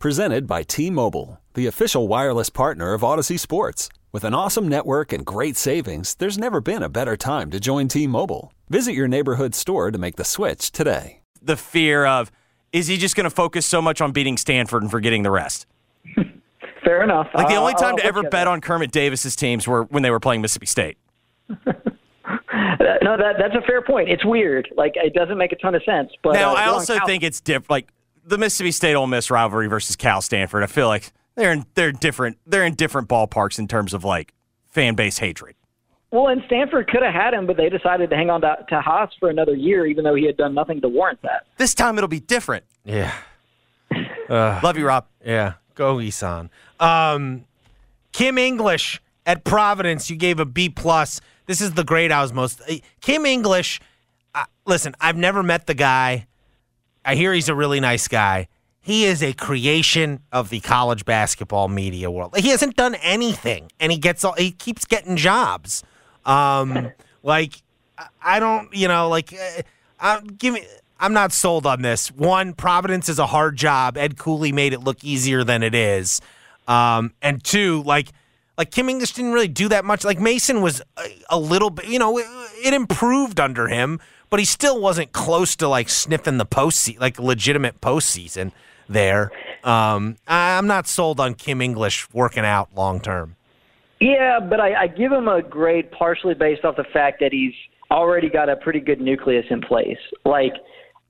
Presented by T Mobile, the official wireless partner of Audacy Sports. With an awesome network and great savings, there's never been a better time to join T Mobile. Visit your neighborhood store to make the switch today. The fear of, is he just going to focus so much on beating Stanford and forgetting the rest? Fair enough. Like the I'll- only time I'll to ever look at bet on Kermit Davis's teams were when they were playing Mississippi State. No, that that's a fair point. It's weird. Like it doesn't make a ton of sense. But now, uh, I also out- think it's different. Like the Mississippi State Ole Miss rivalry versus Cal Stanford. I feel like they're in, they're different. They're in different ballparks in terms of like fan base hatred. well, and Stanford could have had him, but they decided to hang on to, to Haase for another year, even though he had done nothing to warrant that. This time it'll be different. Yeah. Love you, Rob. Yeah. Go Isan. Um, Kim English at Providence, you gave a B plus. This is the grade I was most. uh, Kim English. Uh, listen, I've never met the guy. I hear he's a really nice guy. He is a creation of the college basketball media world. He hasn't done anything, and he gets all. He keeps getting jobs. Um, like I- don't, you know, like uh, I'm giving. I'm not sold on this. One, Providence is a hard job. Ed Cooley made it look easier than it is. Um, and two, like, like Kim English didn't really do that much. Like Mason was a, a little bit, you know, it, it improved under him, but he still wasn't close to like sniffing the postseason, like legitimate postseason there. Um, I'm not sold on Kim English working out long term. Yeah, but I, I give him a grade partially based off the fact that he's already got a pretty good nucleus in place. Like,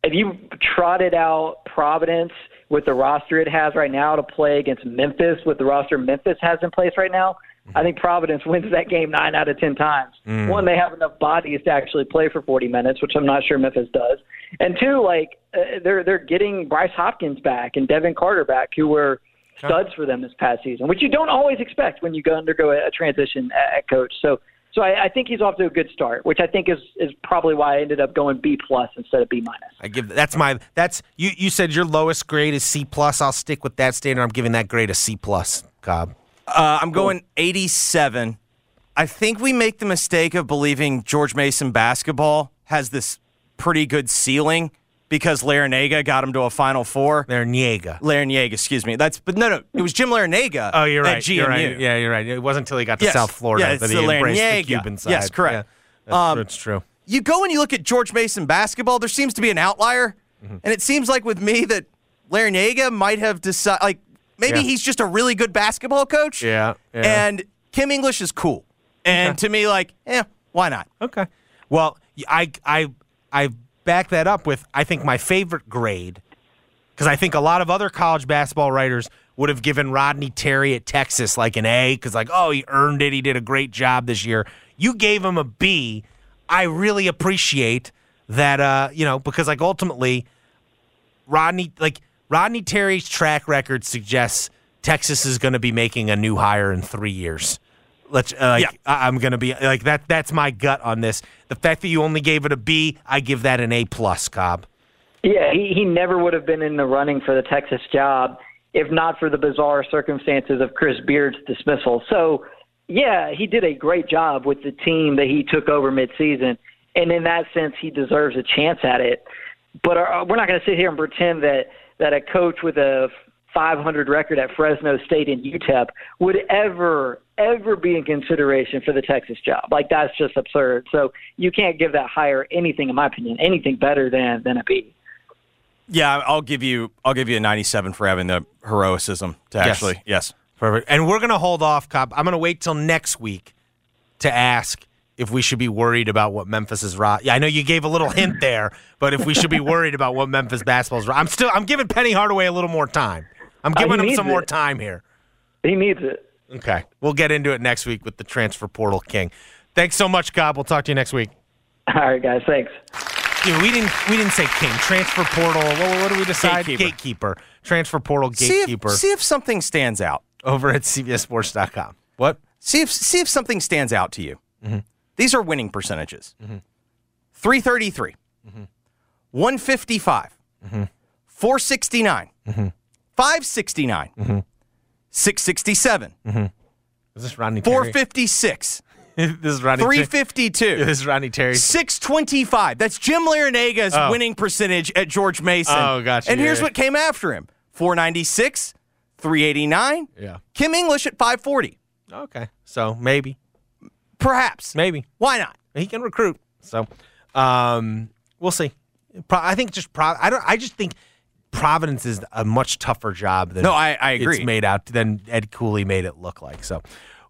if you trotted out Providence with the roster it has right now to play against Memphis with the roster Memphis has in place right now, I think Providence wins that game nine out of ten times. One, they have enough bodies to actually play for 40 minutes, which I'm not sure Memphis does. And two, like uh, they're they're getting Bryce Hopkins back and Devin Carter back, who were studs for them this past season, which you don't always expect when you go undergo a, a transition at, at coach. So, so I, I think he's off to a good start, which I think is is probably why I ended up going B plus instead of B minus. I give that's my that's you. You said your lowest grade is C plus. I'll stick with that standard. I'm giving that grade a C plus. Cobb. Uh, I'm going 87. I think we make the mistake of believing George Mason basketball has this pretty good ceiling because Larranaga got him to a Final Four. They're Larranaga, excuse me. That's but no, no, it was Jim Larranaga. Oh, you're right. You're GMU. right. Yeah, you're right. It wasn't until he got to Yes. South Florida Yeah, that he the embraced Larranaga. the Cuban side. Yes, correct. Yeah, that's, Um, that's true. You go and you look at George Mason basketball. There seems to be an outlier, Mm-hmm. and it seems like with me that Larranaga might have decided like maybe Yeah. he's just a really good basketball coach. Yeah, yeah. And Kim English is cool, and to me, like, eh, why not? Okay. Well, I I I back that up with I think my favorite grade because I think a lot of other college basketball writers would have given Rodney Terry at Texas like an A because like oh he earned it he did a great job this year. You gave him a B. I really appreciate that uh you know because like ultimately Rodney like Rodney Terry's track record suggests Texas is going to be making a new hire in three years. Let's uh, like Yeah. I- I'm going to be like that. That's my gut on this. The fact that you only gave it a B, I give that an A plus. Cobb. Yeah, he, he never would have been in the running for the Texas job if not for the bizarre circumstances of Chris Beard's dismissal. So, yeah, he did a great job with the team that he took over midseason, and in that sense, he deserves a chance at it. But uh, we're not going to sit here and pretend that that a coach with a 500 record at Fresno State and UTEP would ever ever be in consideration for the Texas job. Like that's just absurd. So you can't give that hire anything, in my opinion, anything better than than a B. Yeah, I'll give you. I'll give you a 97 for having the heroicism to Yes. actually. Yes. Perfect. And we're going to hold off, Cobb. I'm going to wait till next week to ask if we should be worried about what Memphis is ro- Yeah, I know you gave a little hint there, but if we should be worried about what Memphis basketball is ro- I'm still I'm giving Penny Hardaway a little more time. I'm Uh, giving him needs some more time here. He needs it. Okay. We'll get into it next week with the transfer portal king. Thanks so much, Cobb. We'll talk to you next week. All right, guys. Thanks. Yeah, we didn't we didn't say king. Transfer portal. What, what do we decide? Gatekeeper. Transfer portal See gatekeeper if, see if something stands out. over at CBSSports.com. What? See if see if something stands out to you. Mm-hmm. These are winning percentages. 333, Mm-hmm. 155, 469, Mm-hmm. 569, 667, Is this Rodney Terry? 456, this is Rodney Terry. 352. This is Rodney Terry. 625. That's Jim Larranaga's Oh. winning percentage at George Mason. Oh, gotcha. And Yeah, here's what came after him 496, 389. Yeah. Kim English at 540. Okay. So maybe. Perhaps. Maybe. Why not? he can recruit. So, um, we'll see. Pro- I think just Pro- I don't. I just think Providence is a much tougher job than No, I- I agree. It's made out than Ed Cooley made it look like. So.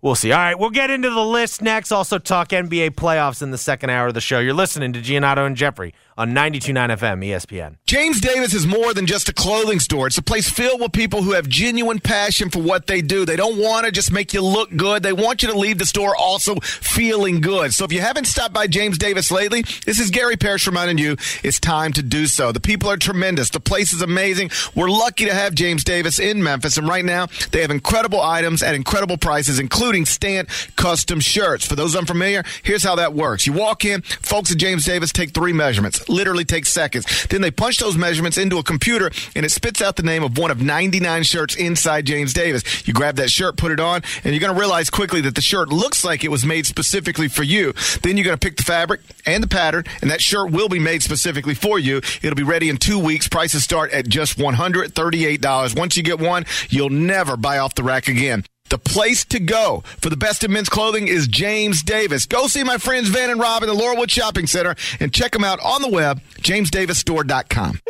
We'll see. All right, we'll get into the list next. Also, talk NBA playoffs in the second hour of the show. You're listening to Giannotto and Jeffrey on 92.9 FM ESPN. James Davis is more than just a clothing store. It's a place filled with people who have genuine passion for what they do. They don't want to just make you look good. They want you to leave the store also feeling good. So if you haven't stopped by James Davis lately, this is Gary Parrish reminding you it's time to do so. The people are tremendous. The place is amazing. We're lucky to have James Davis in Memphis. And right now, they have incredible items at incredible prices, including Stantt custom shirts. For those unfamiliar, here's how that works. You walk in, folks at James Davis take three measurements, literally takes seconds. Then they punch those measurements into a computer and it spits out the name of one of 99 shirts inside James Davis. You grab that shirt, put it on, and you're going to realize quickly that the shirt looks like it was made specifically for you. Then you're going to pick the fabric and the pattern, and that shirt will be made specifically for you. It'll be ready in two weeks. Prices start at just $138. Once you get one, you'll never buy off the rack again. The place to go for the best in men's clothing is James Davis. Go see my friends Van and Rob in the Laurelwood Shopping Center and check them out on the web, jamesdavisstore.com.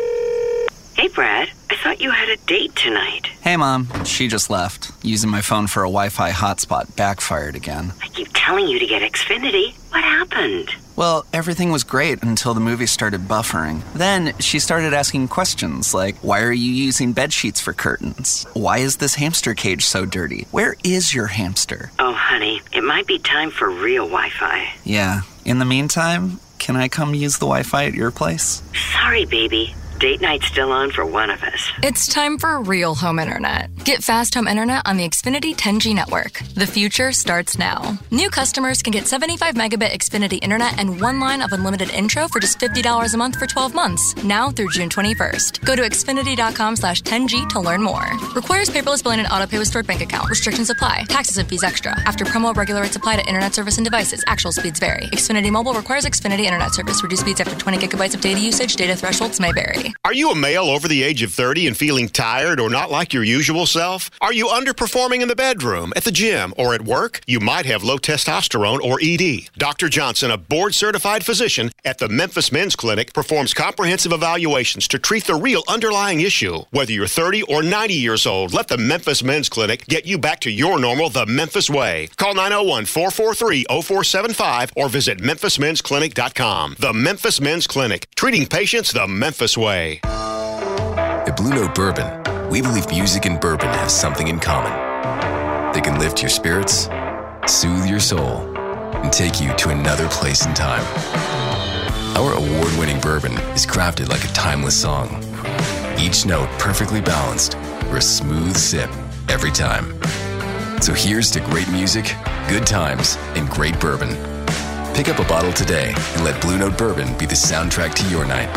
Hey, Brad. I thought you had a date tonight. Hey, Mom. She just left. Using my phone for a Wi Fi hotspot backfired again. I keep telling you to get Xfinity. What happened? Well, everything was great until the movie started buffering. Then she started asking questions like Why are you using bed sheets for curtains? Why is this hamster cage so dirty? Where is your hamster? Oh, honey, it might be time for real Wi Fi. Yeah. In the meantime, can I come use the Wi Fi at your place? Sorry, baby. Date night's still on for one of us. It's time for real home internet. Get fast home internet on the Xfinity 10G network. The future starts now. New customers can get 75 megabit Xfinity internet and one line of unlimited intro for just $50 a month for 12 months, now through June 21st. Go to xfinity.com slash 10G to learn more. Requires paperless billing and autopay with stored bank account. Restrictions apply. Taxes and fees extra. After promo, regular rates apply to internet service and devices. Actual speeds vary. Xfinity Mobile requires Xfinity internet service. Reduced speeds after 20 gigabytes of data usage. Data thresholds may vary. Are you a male over the age of 30 and feeling tired or not like your usual self? Are you underperforming in the bedroom, at the gym, or at work? You might have low testosterone or ED. Dr. Johnson, a board certified physician at the Memphis Men's Clinic, performs comprehensive evaluations to treat the real underlying issue. Whether you're 30 or 90 years old, let the Memphis Men's Clinic get you back to your normal the Memphis way. Call 901 443 0475 or visit memphismensclinic.com. The Memphis Men's Clinic, treating patients the Memphis way. At Blue Note Bourbon, we believe music and bourbon have something in common. They can lift your spirits, soothe your soul, and take you to another place in time. Our award winning bourbon is crafted like a timeless song, each note perfectly balanced for a smooth sip every time. So here's to great music, good times, and great bourbon. Pick up a bottle today and let Blue Note Bourbon be the soundtrack to your night.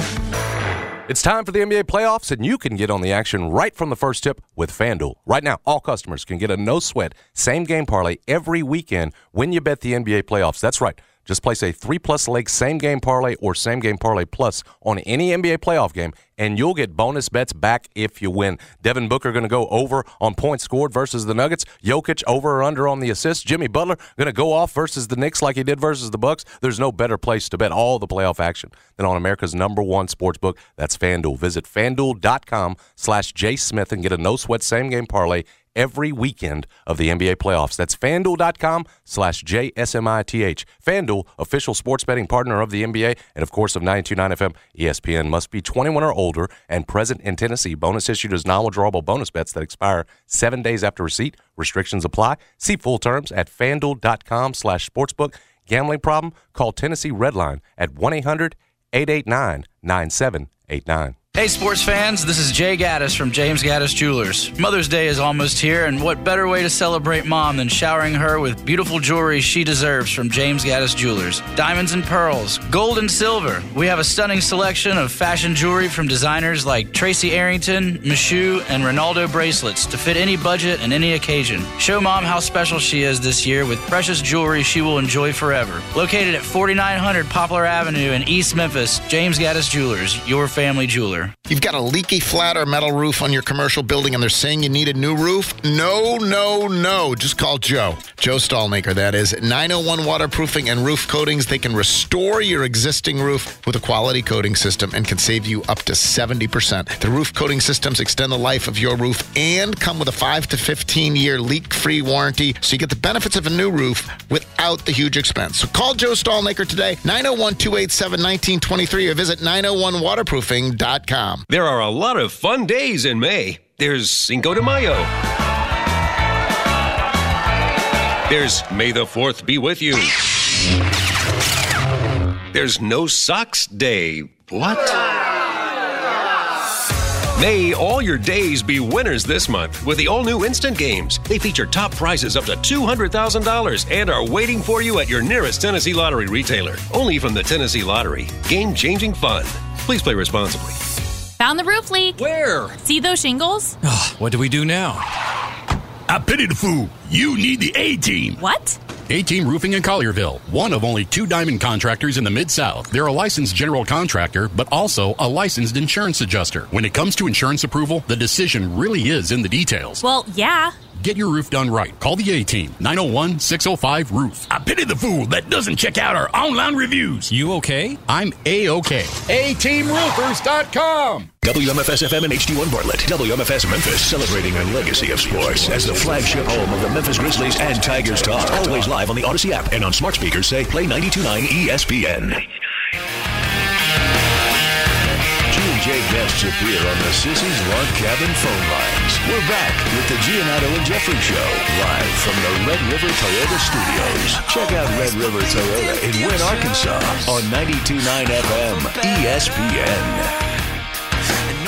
It's time for the NBA playoffs, and you can get on the action right from the first tip with FanDuel. Right now, all customers can get a no sweat same game parlay every weekend when you bet the NBA playoffs. That's right. Just place a three plus leg same game parlay or same game parlay plus on any NBA playoff game, and you'll get bonus bets back if you win. Devin Booker going to go over on points scored versus the Nuggets. Jokic over or under on the assists. Jimmy Butler going to go off versus the Knicks like he did versus the Bucks. There's no better place to bet all the playoff action than on America's number one sports book. That's FanDuel. Visit FanDuel.com slash jsmith and get a no sweat same game parlay every weekend of the NBA playoffs. That's fanduel.com slash JSMITH. FanDuel, official sports betting partner of the NBA and, of course, of 929 FM. ESPN must be 21 or older and present in Tennessee. Bonus issued as non-withdrawable bonus bets that expire seven days after receipt. Restrictions apply. See full terms at fanduel.com slash sportsbook. Gambling problem? Call Tennessee Redline at 1 800 889 9789. Hey, sports fans, this is Jay Gaddis from James Gaddis Jewelers. Mother's Day is almost here, and what better way to celebrate mom than showering her with beautiful jewelry she deserves from James Gaddis Jewelers? Diamonds and pearls, gold and silver. We have a stunning selection of fashion jewelry from designers like Tracy Arrington, Michoud, and Ronaldo bracelets to fit any budget and any occasion. Show mom how special she is this year with precious jewelry she will enjoy forever. Located at 4900 Poplar Avenue in East Memphis, James Gaddis Jewelers, your family jeweler. You've got a leaky flat or metal roof on your commercial building and they're saying you need a new roof? No, no, no. Just call Joe. Joe Stallmaker, that is. 901 Waterproofing and Roof Coatings. They can restore your existing roof with a quality coating system and can save you up to 70%. The roof coating systems extend the life of your roof and come with a 5 to 15 year leak free warranty so you get the benefits of a new roof without the huge expense. So call Joe Stallmaker today, 901 287 1923, or visit 901waterproofing.com. There are a lot of fun days in May. There's Cinco de Mayo. There's May the 4th be with you. There's No Socks Day. What? May all your days be winners this month with the all new Instant Games. They feature top prizes up to $200,000 and are waiting for you at your nearest Tennessee Lottery retailer. Only from the Tennessee Lottery. Game changing fun. Please play responsibly. Found the roof leak. Where? See those shingles? Oh, what do we do now? I pity the fool. You need the A team. What? A Team Roofing in Collierville, one of only two diamond contractors in the Mid South. They're a licensed general contractor, but also a licensed insurance adjuster. When it comes to insurance approval, the decision really is in the details. Well, yeah. Get your roof done right. Call the A Team, 901 605 Roof. I pity the fool that doesn't check out our online reviews. You okay? I'm A OK. ATeamRoofers.com. WMFS FM and HD1 Bartlett. WMFS Memphis, celebrating a legacy of sports as the flagship home of the Memphis Grizzlies and Tigers Talk. Always live on the Audacy app and on smart speakers say play 92.9 ESPN. Guests appear on the Sissy's Log Cabin phone lines. We're back with the Giannotto and Jeffrey Show, live from the Red River Toyota Studios. Check out Red River Toyota in Wynne, Arkansas on 92.9 FM ESPN.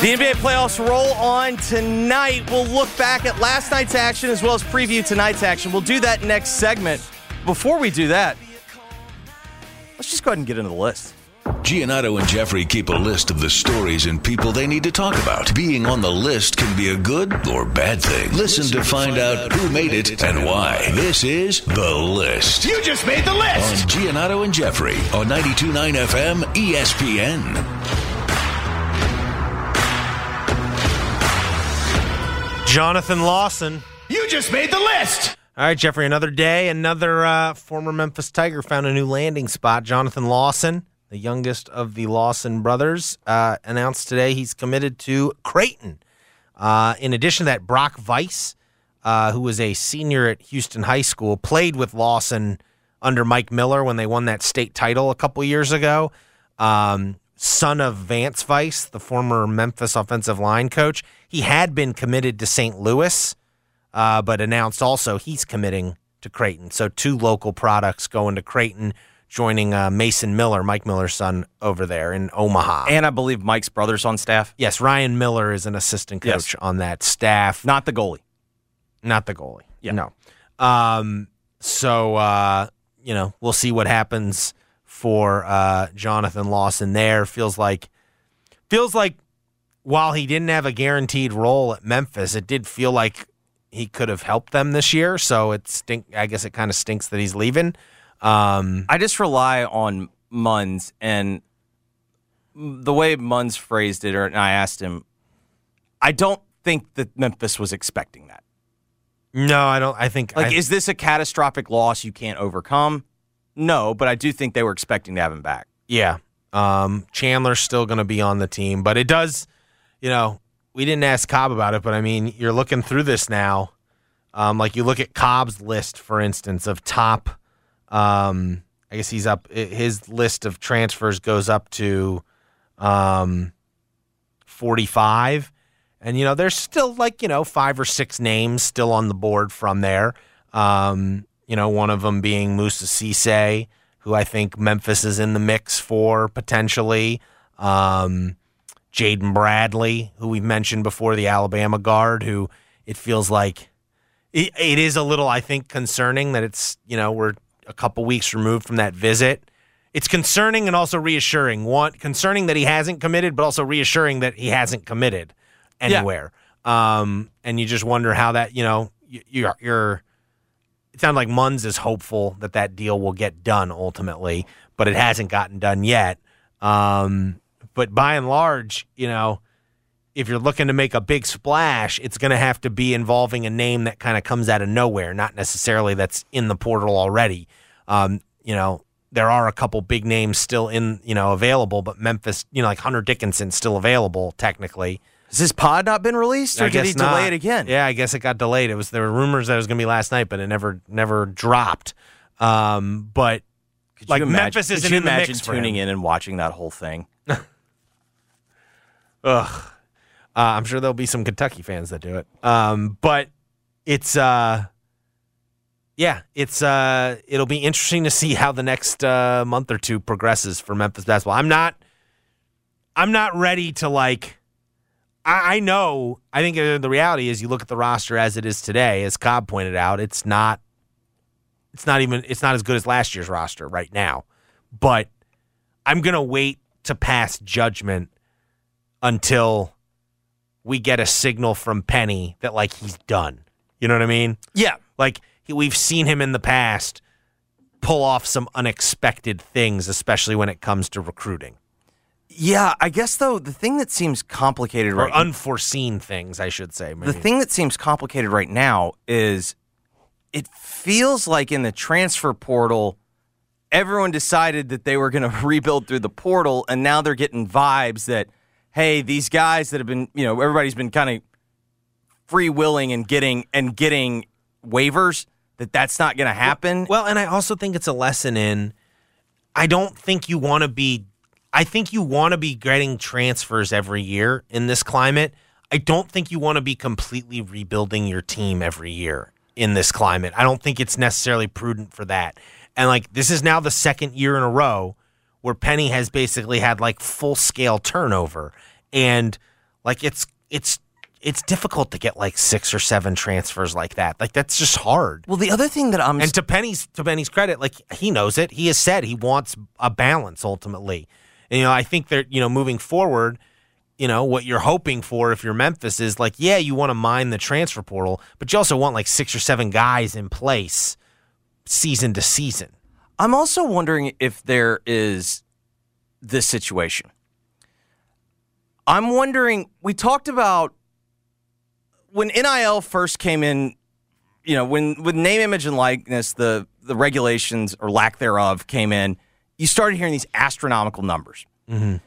The NBA playoffs roll on tonight. We'll look back at last night's action as well as preview tonight's action. We'll do that next segment. Before we do that, let's just go ahead and get into the list. Giannotto and Jeffrey keep a list of the stories and people they need to talk about. Being on the list can be a good or bad thing. Listen to find out who made it and why. This is The List. You just made the list! On Giannotto and Jeffrey on 92.9 FM ESPN. Jonathan Lawson. You just made the list! All right, Jeffrey, another day, another uh, former Memphis Tiger found a new landing spot. Jonathan Lawson, the youngest of the Lawson brothers, uh, announced today he's committed to Creighton. Uh, in addition to that, Brock Weiss, uh, who was a senior at Houston High School, played with Lawson under Mike Miller when they won that state title a couple years ago. Um, son of Vance Weiss, the former Memphis offensive line coach. He had been committed to St. Louis, uh, but announced also he's committing to Creighton. So two local products going to Creighton, joining uh, Mason Miller, Mike Miller's son, over there in Omaha. And I believe Mike's brother's on staff. Yes, Ryan Miller is an assistant coach Yes. on that staff. Not the goalie. Not the goalie. Yeah. No. Um, so, uh, you know, we'll see what happens for uh, Jonathan Lawson there. Feels like feels like while he didn't have a guaranteed role at Memphis, it did feel like he could have helped them this year. So it stink. I guess it kind of stinks that he's leaving. Um, I just rely on Munz and the way Munz phrased it, or and I asked him, I don't think that Memphis was expecting that. no, I don't. I think Like, I, is this a catastrophic loss you can't overcome? No, but I do think they were expecting to have him back. Yeah. Um, Chandler's still going to be on the team, but it does, you know, we didn't ask Cobb about it, but I mean, you're looking through this now. Um, like you look at Cobb's list, for instance, of top, um, I guess he's up, his list of transfers goes up to um, 45. And, you know, there's still like, you know, five or six names still on the board from there. Um, you know, one of them being Moussa Cisse, who I think Memphis is in the mix for potentially. Um, Jaden Bradley, who we've mentioned before, the Alabama guard, who it feels like it, it is a little, I think, concerning that it's, you know, we're a couple weeks removed from that visit. It's concerning and also reassuring. One, concerning that he hasn't committed, but also reassuring that he hasn't committed anywhere. Um, and you just wonder how that, you know, you, you're, you're, it sounds like Munz is hopeful that that deal will get done ultimately, but it hasn't gotten done yet. Um, but by and large, you know, if you're looking to make a big splash, it's going to have to be involving a name that kind of comes out of nowhere, not necessarily that's in the portal already. Um, you know, there are a couple big names still in, you know, available, but Memphis, you know, like Hunter Dickinson still available technically. Has his pod not been released, or I did he delay it again? Yeah, I guess it got delayed. It was there were rumors that it was going to be last night, but it never never dropped. Um, but Could like imagine, Memphis isn't you in the mix for tuning in and watching that whole thing? Ugh. Uh, I'm sure there'll be some Kentucky fans that do it. Um, but it's uh, yeah, it's uh, it'll be interesting to see how the next uh, month or two progresses for Memphis basketball. I'm not, I'm not ready to like. I, I know. I think the reality is, you look at the roster as it is today, as Cobb pointed out, it's not. It's not even. It's not as good as last year's roster right now. But I'm gonna wait to pass judgment until we get a signal from Penny that like he's done. You know what I mean? Yeah. Like we've seen him in the past pull off some unexpected things, especially when it comes to recruiting Yeah, I guess though the thing that seems complicated or right unforeseen things, I should say. Maybe. The thing that seems complicated right now is it feels like in the transfer portal, everyone decided that they were going to rebuild through the portal, and now they're getting vibes that, hey, these guys that have been, you know, everybody's been kind of free willing and getting and getting waivers that that's not going to happen. Well, and I also think it's a lesson in. I don't think you want to be. I think you want to be getting transfers every year in this climate. I don't think you want to be completely rebuilding your team every year in this climate. I don't think it's necessarily prudent for that. And like this is now the second year in a row where Penny has basically had like full scale turnover and like it's it's it's difficult to get like six or seven transfers like that. Like that's just hard. Well, the other thing that I'm and to Penny's to Penny's credit, like he knows it. He has said he wants a balance ultimately. And you know, I think that you know moving forward, you know what you're hoping for if you're Memphis is like, yeah, you want to mine the transfer portal, but you also want like six or seven guys in place season to season. I'm also wondering if there is this situation. I'm wondering, we talked about when NIL first came in, you know, when with name, image, and likeness, the the regulations or lack thereof came in, you started hearing these astronomical numbers. Mm-hmm.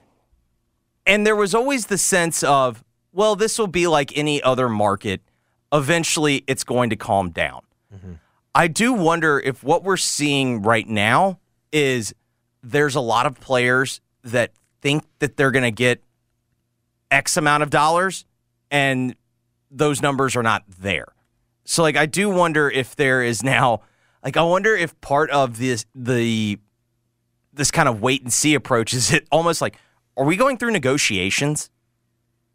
And there was always the sense of, well, this will be like any other market. Eventually, it's going to calm down. I do wonder if what we're seeing right now is there's a lot of players that think that they're going to get X amount of dollars and those numbers are not there. So like I do wonder if there is now like I wonder if part of this the this kind of wait and see approach is it almost like are we going through negotiations?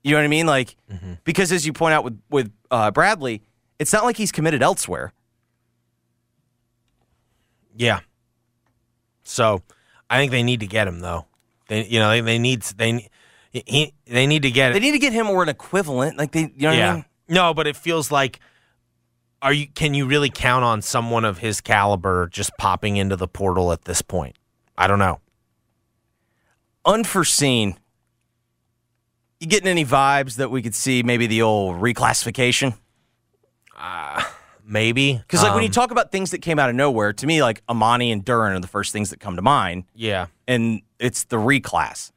You know what I mean? Like because as you point out with with uh, Bradley, it's not like he's committed elsewhere. Yeah. So, I think they need to get him though. They you know they, they need they he, they need to get They need to get him or an equivalent. Like they, you know what yeah. I mean? No, but it feels like are you can you really count on someone of his caliber just popping into the portal at this point? I don't know. Unforeseen. You getting any vibes that we could see maybe the old reclassification? Maybe Because like when you Um, talk about things that came out of nowhere, to me like Emoni and Duren are the first things that come to mind, yeah. and it's the reclass.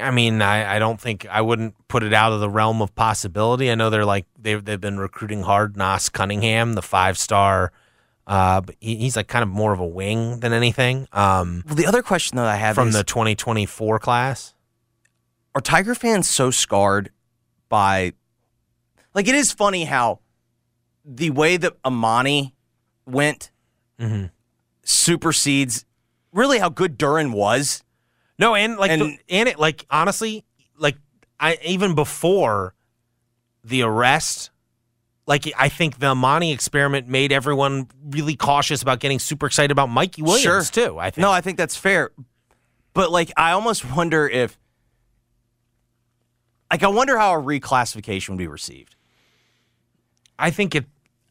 I mean, I, I don't think I wouldn't put it out of the realm of possibility. I know they're like they've they've been recruiting hard. Naas Cunningham, the five star, uh, but he, he's like kind of more of a wing than anything. Um, Well, the other question that I have from is, the 2024 class. are Tiger fans so scarred by like it is funny how the way that Emoni went Mm-hmm. supersedes really how good Duren was. No, and like And- the, and it like honestly, like I even before the arrest, like I think the Emoni experiment made everyone really cautious about getting super excited about Mikey Williams too. I think. No, I think that's fair. But like, I almost wonder if, like, I wonder how a reclassification would be received. I think it.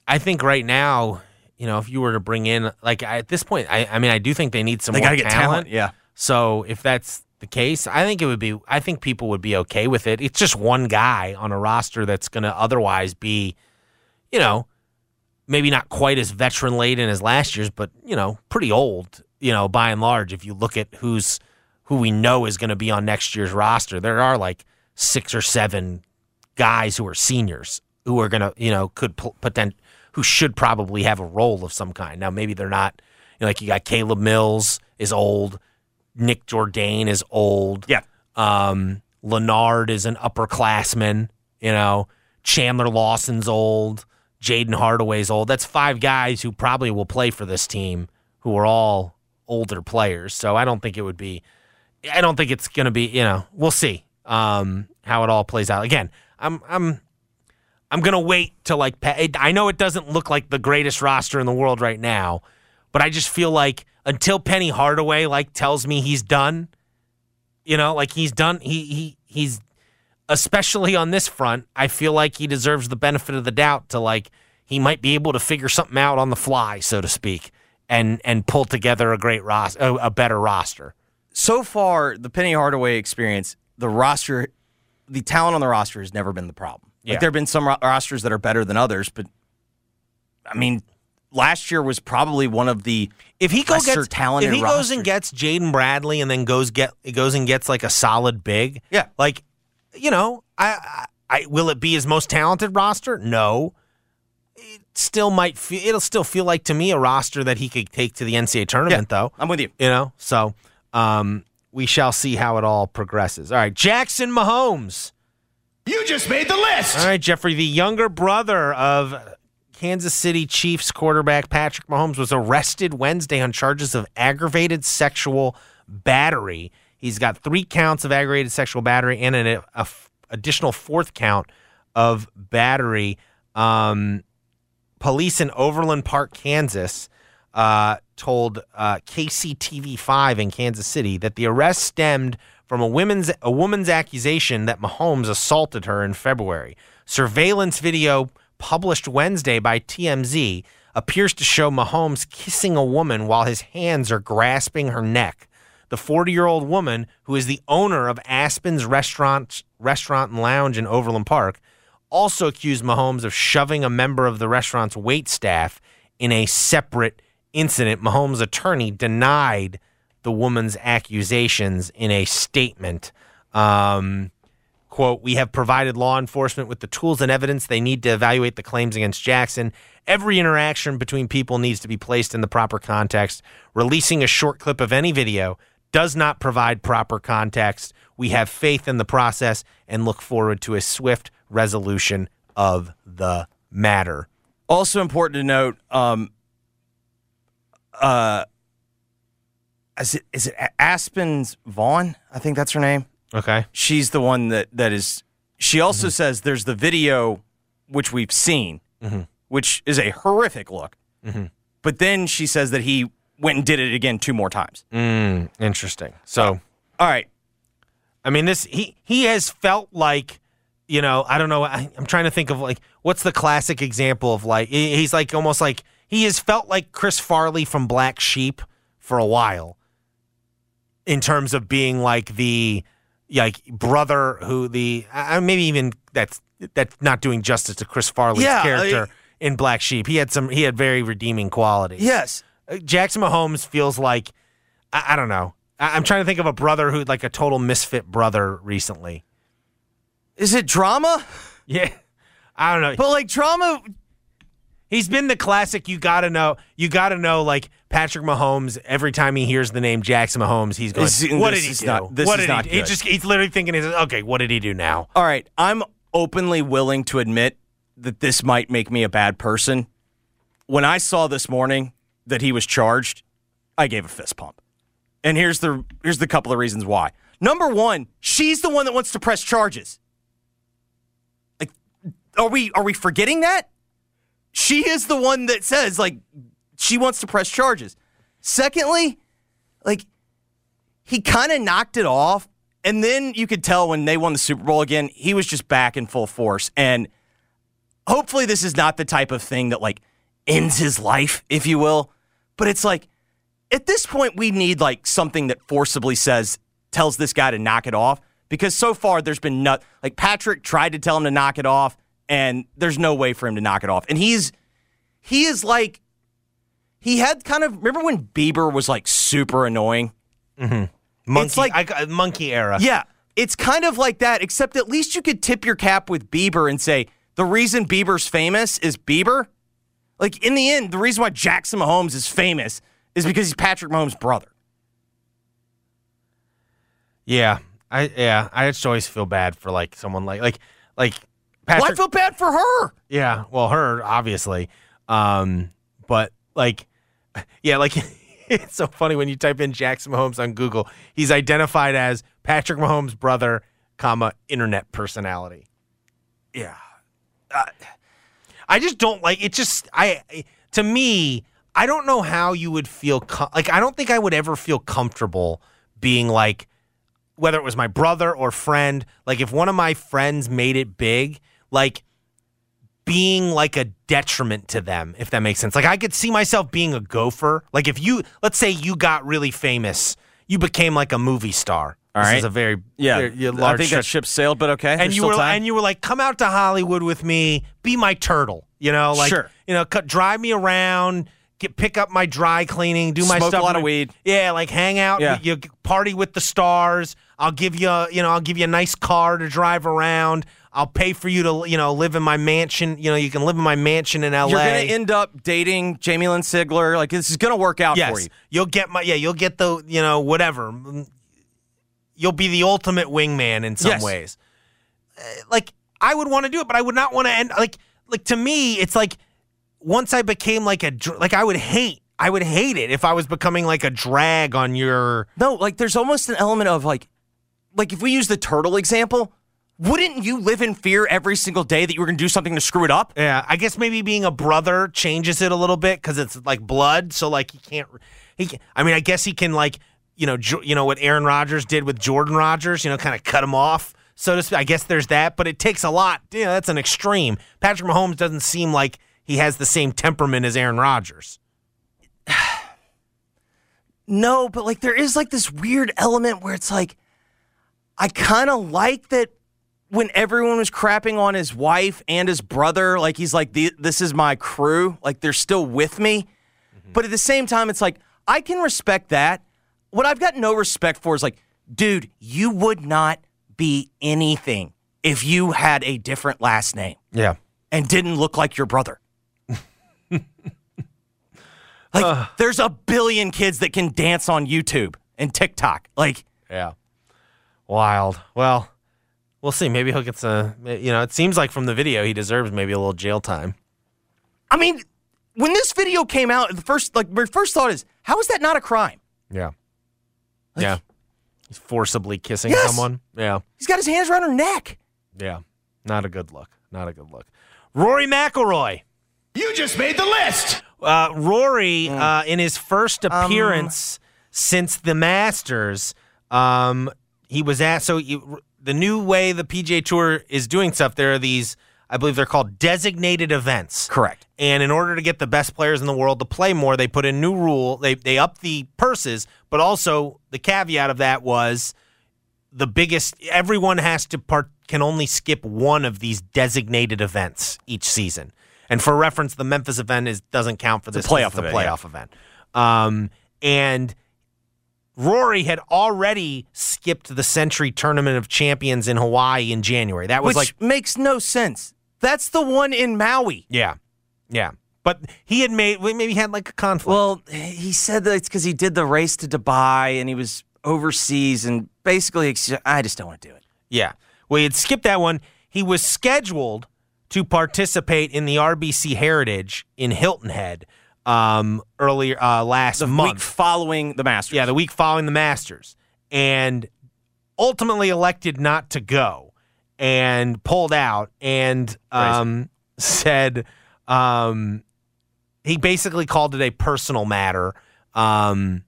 I think right now, you know, if you were to bring in like I, at this point, I, I mean, I do think they need some They more gotta get talent, yeah. So if that's the case, I think it would be. I think people would be okay with it. It's just one guy on a roster that's going to otherwise be, you know, maybe not quite as veteran laden as last year's, but you know, pretty old. You know, by and large, if you look at who's who we know is going to be on next year's roster, there are like six or seven guys who are seniors who are going to, you know, could potent, who should probably have a role of some kind. Now, maybe they're not. You know, like you got Caleb Mills is old, Nick Jourdain is old. Yeah. Um, Leonard is an upperclassman. You know, Chandler Lawson's old. Jaden Hardaway's old. That's five guys who probably will play for this team who are all older players. So I don't think it would be. I don't think it's going to be. You know, we'll see um, how it all plays out. Again, I'm I'm I'm going to wait to like I know it doesn't look like the greatest roster in the world right now, but I just feel like until Penny Hardaway like tells me he's done, you know, like he's done. He he he's especially on this front. I feel like he deserves the benefit of the doubt to like he might be able to figure something out on the fly, so to speak, and and pull together a great roster, a, a better roster. So far, the Penny Hardaway experience, the roster, the talent on the roster has never been the problem. Yeah. Like there have been some ro- rosters that are better than others, but I mean, last year was probably one of the If he go lesser gets talented if he goes and gets Jaden Bradley and then goes get goes and gets like a solid big, Yeah. like you know, I, I, I will it be his most talented roster? No. It still might feel it'll still feel like to me a roster that he could take to the NCAA tournament though. I'm with you. You know, so um, we shall see how it all progresses. All right, Jackson Mahomes. You just made the list. All right, Jeffrey, the younger brother of Kansas City Chiefs quarterback Patrick Mahomes was arrested Wednesday on charges of aggravated sexual battery. He's got three counts of aggravated sexual battery and an a, a f- additional fourth count of battery. Um, police in Overland Park, Kansas, uh, told uh, KCTV5 in Kansas City that the arrest stemmed from a woman's a woman's accusation that Mahomes assaulted her in February. Surveillance video published Wednesday by TMZ appears to show Mahomes kissing a woman while his hands are grasping her neck. The 40-year-old woman, who is the owner of Aspen's restaurant restaurant and lounge in Overland Park, also accused Mahomes of shoving a member of the restaurant's wait staff in a separate incident. Mahomes' attorney denied the woman's accusations in a statement. Um, quote, we have provided law enforcement with the tools and evidence they need to evaluate the claims against Jackson. Every interaction between people needs to be placed in the proper context. Releasing a short clip of any video does not provide proper context. We have faith in the process and look forward to a swift resolution of the matter. Also important to note, um, uh, is it is it Aspen's Vaughn? I think that's her name. Okay. She's the one that that is. She also says there's the video, which we've seen, Mhm. which is a horrific look. Mhm. But then she says that he went and did it again two more times. Mm, interesting. So, all right. I mean, this he he has felt like, you know, I don't know. I, I'm trying to think of like what's the classic example of like he's like almost like he has felt like Chris Farley from Black Sheep for a while, in terms of being like the like brother who the uh, maybe even that's that's not doing justice to Chris Farley's Yeah, character I- in Black Sheep. He had some he had very redeeming qualities. Yes. Uh, Jackson Mahomes feels like I, I don't know. I, I'm trying to think of a brother who like a total misfit brother recently. Is it drama? Yeah, I don't know. But like drama, he's been the classic. You got to know. You got to know. Like Patrick Mahomes, every time he hears the name Jackson Mahomes, he's going, This- "What this did he is do? not- this what is did not he?" do?" He just he's literally thinking, he's okay. What did he do now? All right, I'm openly willing to admit that this might make me a bad person. When I saw this morning that he was charged, I gave a fist pump. And here's the here's the couple of reasons why. Number one, she's the one that wants to press charges. Like, are we are we forgetting that? She is the one that says like she wants to press charges. Secondly, like he kind of knocked it off, and then you could tell when they won the Super Bowl again, he was just back in full force. And hopefully, this is not the type of thing that like ends his life, if you will. But it's like at this point, we need like something that forcibly says tells this guy to knock it off because so far there's been not like Patrick tried to tell him to knock it off, and there's no way for him to knock it off. And he's he is like he had kind of remember when Bieber was like super annoying. Mm-hmm. Monkey, It's like- I monkey era. Yeah, it's kind of like that, except at least you could tip your cap with Bieber and say the reason Bieber's famous is Bieber. Like in the end, the reason why Jackson Mahomes is famous is because he's Patrick Mahomes' brother. Yeah, I yeah, I just always feel bad for like someone like like like Well, I feel bad for her. yeah, well, her obviously, um, but like, yeah, like it's so funny when you type in Jackson Mahomes on Google. He's identified as Patrick Mahomes' brother, comma internet personality. Yeah, uh, I just don't like it. Just I to me, I don't know how you would feel co- like. I don't think I would ever feel comfortable being like whether it was my brother or friend. Like if one of my friends made it big, like being like a detriment to them, if that makes sense. Like I could see myself being a gopher. Like if you, let's say you got really famous, you became like a movie star. All this right. is a very Yeah, very- yeah, I think that ship sailed, but okay. and There's you were time. and you were like, come out to Hollywood with me, be my turtle. You know, like Sure. you know, cut, drive me around, get pick up my dry cleaning, do my Smoke a stuff. lot of weed. Yeah, like hang out. Yeah. You party with the stars. I'll give you, a, you know, I'll give you a nice car to drive around. I'll pay for you to, you know, live in my mansion. You know, you can live in my mansion in L.A. You're going to end up dating Jamie Lynn Sigler. Like this is going to work out yes, for you. you'll get my, yeah, you'll get the, you know, whatever. You'll be the ultimate wingman in some Yes. ways. Uh, like I would want to do it, but I would not want to end like like to me it's like once I became like a like I would hate I would hate it if I was becoming like a drag on your No, like there's almost an element of like, like if we use the turtle example, wouldn't you live in fear every single day that you were going to do something to screw it up? Yeah, I guess maybe being a brother changes it a little bit because it's like blood. So like he can't. He. Can, I mean, I guess he can like you know jo- you know what Aaron Rodgers did with Jordan Rodgers. You know, kind of cut him off. So to speak. I guess there's that, but it takes a lot. You know, that's an extreme. Patrick Mahomes doesn't seem like he has the same temperament as Aaron Rodgers. No, but like there is like this weird element where it's like, I kind of like that when everyone was crapping on his wife and his brother, like he's like, this is my crew. Like they're still with me. Mm-hmm. But at the same time, it's like, I can respect that. What I've got no respect for is like, dude, you would not be anything if you had a different last name Yeah. and didn't look like your brother. like, there's a billion kids that can dance on YouTube and TikTok. Like, Yeah. Wild. Well, we'll see. Maybe he'll get some. You know, it seems like from the video he deserves maybe a little jail time. I mean, when this video came out, the first like my first thought is, how is that not a crime? Yeah. yeah. He's forcibly kissing Yes. someone. Yeah. He's got his hands around her neck. Yeah. Not a good look. Not a good look. Rory McIlroy. You just made the list. Uh, Rory, Mm. uh, in his first Um, appearance since the Masters, um, he was asked. So you, the new way the PGA Tour is doing stuff, there are these, I believe they're called designated events. Correct. And in order to get the best players in the world to play more, they put a new rule. They they up the purses, but also the caveat of that was the biggest. Everyone has to part can only skip one of these designated events each season. And for reference, the Memphis event is doesn't count for this. 'cause playoff the event, yeah. playoff event. Um, and Rory had already skipped the Sentry Tournament of Champions in Hawaii in January. That was Which like makes no sense. That's the one in Maui. yeah, yeah. But he had made maybe he had like a conflict. Well, he said that it's because he did the race to Dubai and he was overseas and basically, I just don't want to do it. Yeah. Well, he had skipped that one. He was scheduled to participate in the RBC Heritage in Hilton Head. Um, earlier uh, last The month. week following the Masters. Yeah, the week following the Masters, and ultimately elected not to go and pulled out and um, said um, he basically called it a personal matter. Um,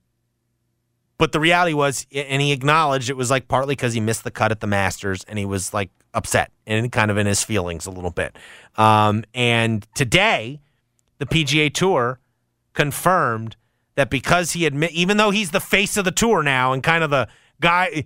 but the reality was, and he acknowledged it was like partly because he missed the cut at the Masters and he was like upset and kind of in his feelings a little bit. Um, and today, the PGA Tour confirmed that because he admit, even though he's the face of the tour now and kind of the guy,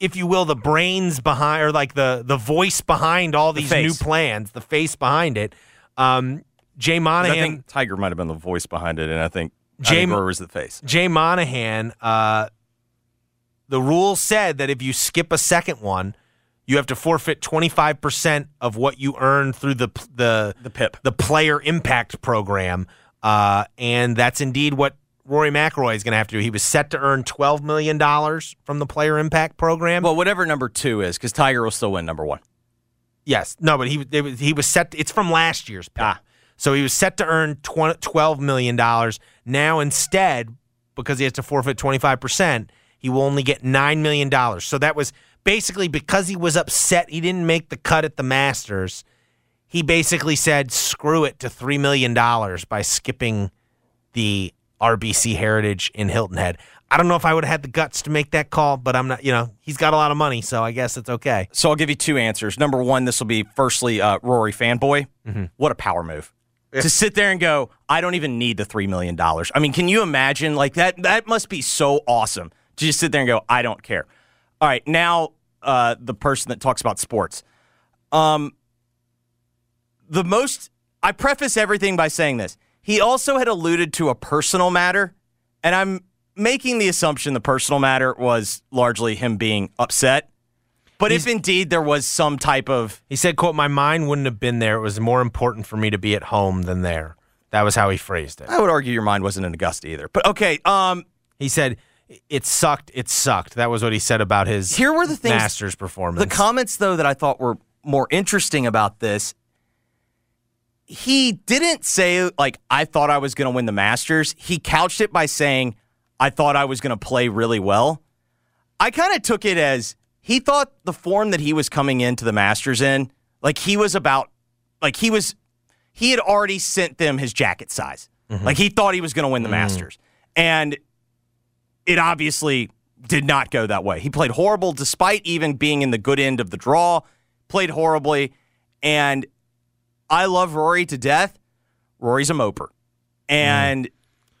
if you will, the brains behind or like the the voice behind all these new plans, the face behind it. Um, Jay Monahan. I think Tiger might have been the voice behind it, and I think I Jay think was the face. Jay Monahan, uh, the rule said that if you skip a second one, you have to forfeit 25% of what you earn through the the the PIP, the player impact program. Uh, and that's indeed what Rory McIlroy is going to have to do. He was set to earn $12 million from the player impact program. Well, whatever number two is, because Tiger will still win number one. Yes. No, but he was, he was set. it's from last year's PIP. So he was set to earn tw- twelve million dollars. Now instead, because he has to forfeit twenty five percent, he will only get nine million dollars. So that was basically because he was upset he didn't make the cut at the Masters. He basically said, "Screw it" to three million dollars by skipping the RBC Heritage in Hilton Head. I don't know if I would have had the guts to make that call, but I'm not. You know, he's got a lot of money, so I guess it's okay. So I'll give you two answers. Number one, this will be firstly uh, Rory fanboy. What a power move. To sit there and go, I don't even need the three million dollars. I mean, can you imagine? Like that that must be so awesome. To just sit there and go, I don't care. All right, now uh, the person that talks about sports. Um the most I preface everything by saying this. He also had alluded to a personal matter, and I'm making the assumption the personal matter was largely him being upset. But if indeed there was some type of He said, quote, my mind wouldn't have been there. It was more important for me to be at home than there. That was how he phrased it. I would argue your mind wasn't in Augusta either. But okay, um He said, it sucked, it sucked. That was what he said about his Here were the things Masters performance. The comments though that I thought were more interesting about this he didn't say like I thought I was going to win the Masters. He couched it by saying I thought I was going to play really well. I kind of took it as he thought the form that he was coming into the Masters in, like he was about like he was he had already sent them his jacket size. Mm-hmm. Like he thought he was going to win the mm-hmm. Masters. And it obviously did not go that way. He played horrible despite even being in the good end of the draw, played horribly. And I love Rory to death. Rory's a moper. And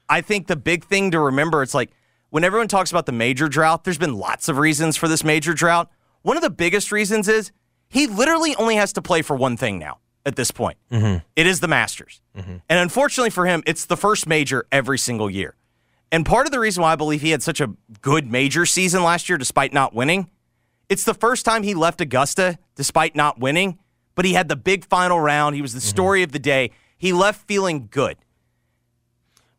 I think the big thing to remember it's like when everyone talks about the major drought, there's been lots of reasons for this major drought. One of the biggest reasons is he literally only has to play for one thing now at this point. Mhm. It is the Masters. And unfortunately for him, it's the first major every single year. And part of the reason why I believe he had such a good major season last year, despite not winning, it's the first time he left Augusta despite not winning, but he had the big final round. He was the story of the day. He left feeling good.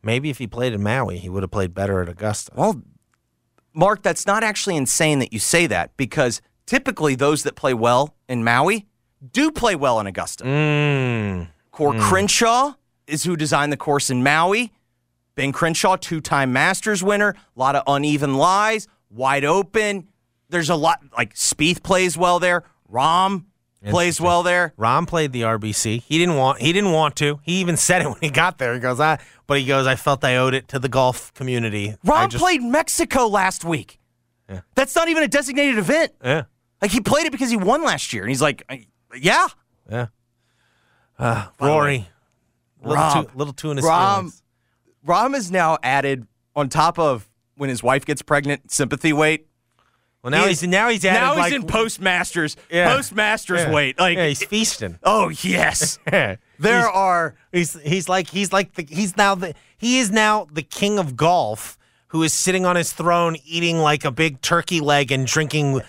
Maybe if he played in Maui, he would have played better at Augusta. Well, Mark, that's not actually insane that you say that because typically those that play well in Maui do play well in Augusta. Mm. Coore Crenshaw is who designed the course in Maui. Ben Crenshaw, two time Masters winner, a lot of uneven lies, wide open. There's a lot, like Spieth plays well there. Rahm plays well there. Rahm played the RBC. He didn't want. He didn't want to. He even said it when he got there. He goes, "I," but he goes, "I felt I owed it to the golf community." I Rahm just- played Mexico last week. Yeah. That's not even a designated event. Yeah. Like he played it because he won last year. And he's like, yeah. Yeah. Uh, Rory, little too, little too in his Rahm, feelings. Rahm is now added on top of when his wife gets pregnant, sympathy weight. Well, now He he's now he's now like, he's in postmasters. Yeah. Postmasters Yeah. weight. Like yeah, he's feasting. oh yes, there He's- are. He's he's like he's like the he's now the he is now the king of golf who is sitting on his throne eating like a big turkey leg and drinking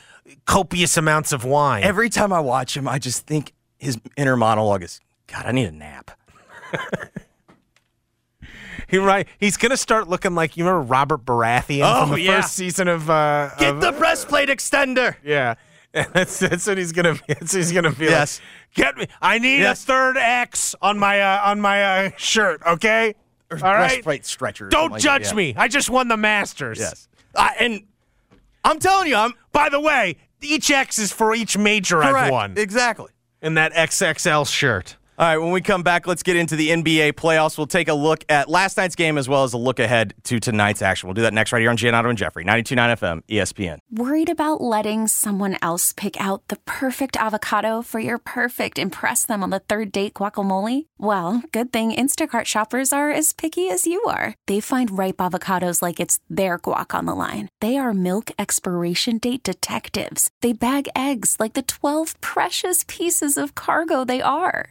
copious amounts of wine. Every time I watch him, I just think his inner monologue is, God, I need a nap. he right he's gonna start looking like you remember Robert Baratheon Oh, from the yeah. first season of uh Get of- the breastplate extender. yeah that's, that's what he's gonna. That's he's gonna be. Yes. Like, Get me. I need Yes. a third X on my uh, on my uh, shirt. Okay. All right. breastplate stretcher Don't like that, judge yeah. me. I just won the Masters. Yes. I, and I'm telling you, I'm By the way, each X is for each major I've correct. won Exactly. in that XXL shirt. All right, when we come back, let's get into the NBA playoffs. We'll take a look at last night's game as well as a look ahead to tonight's action. We'll do that next right here on Giannotto and Jeffrey, 92.9 FM, ESPN. Worried about letting someone else pick out the perfect avocado for your perfect impress them on the third date guacamole? Well, good thing Instacart shoppers are as picky as you are. They find ripe avocados like it's their guac on the line. They are milk expiration date detectives. They bag eggs like the 12 precious pieces of cargo they are.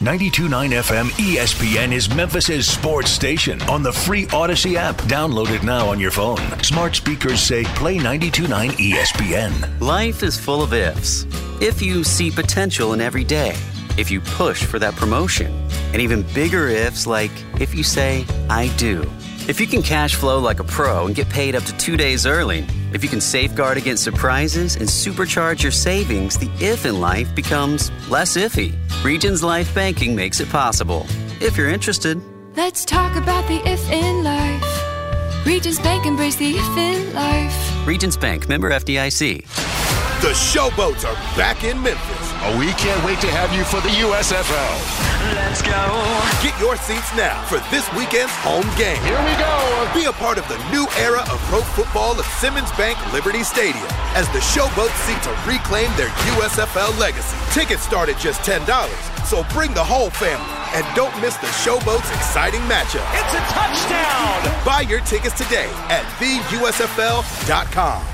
92.9 FM ESPN is Memphis' sports station on the free Audacy app. Download it now on your phone. Smart speakers say play 92.9 ESPN. Life is full of ifs. If you see potential in every day, if you push for that promotion, and even bigger ifs like if you say, I do. If you can cash flow like a pro and get paid up to two days early, if you can safeguard against surprises and supercharge your savings, the if in life becomes less iffy. Regions Life Banking makes it possible. If you're interested, Let's talk about the if in life. Regions Bank embrace the if in life. Regions Bank, member FDIC. The Showboats are back in Memphis. Oh, we can't wait to have you for the USFL. Let's go. Get your seats now for this weekend's home game. Here we go. Be a part of the new era of pro football at Simmons Bank Liberty Stadium as the Showboats seek to reclaim their USFL legacy. Tickets start at just $10, so bring the whole family and don't miss the Showboats' exciting matchup. It's a touchdown! Buy your tickets today at theusfl.com.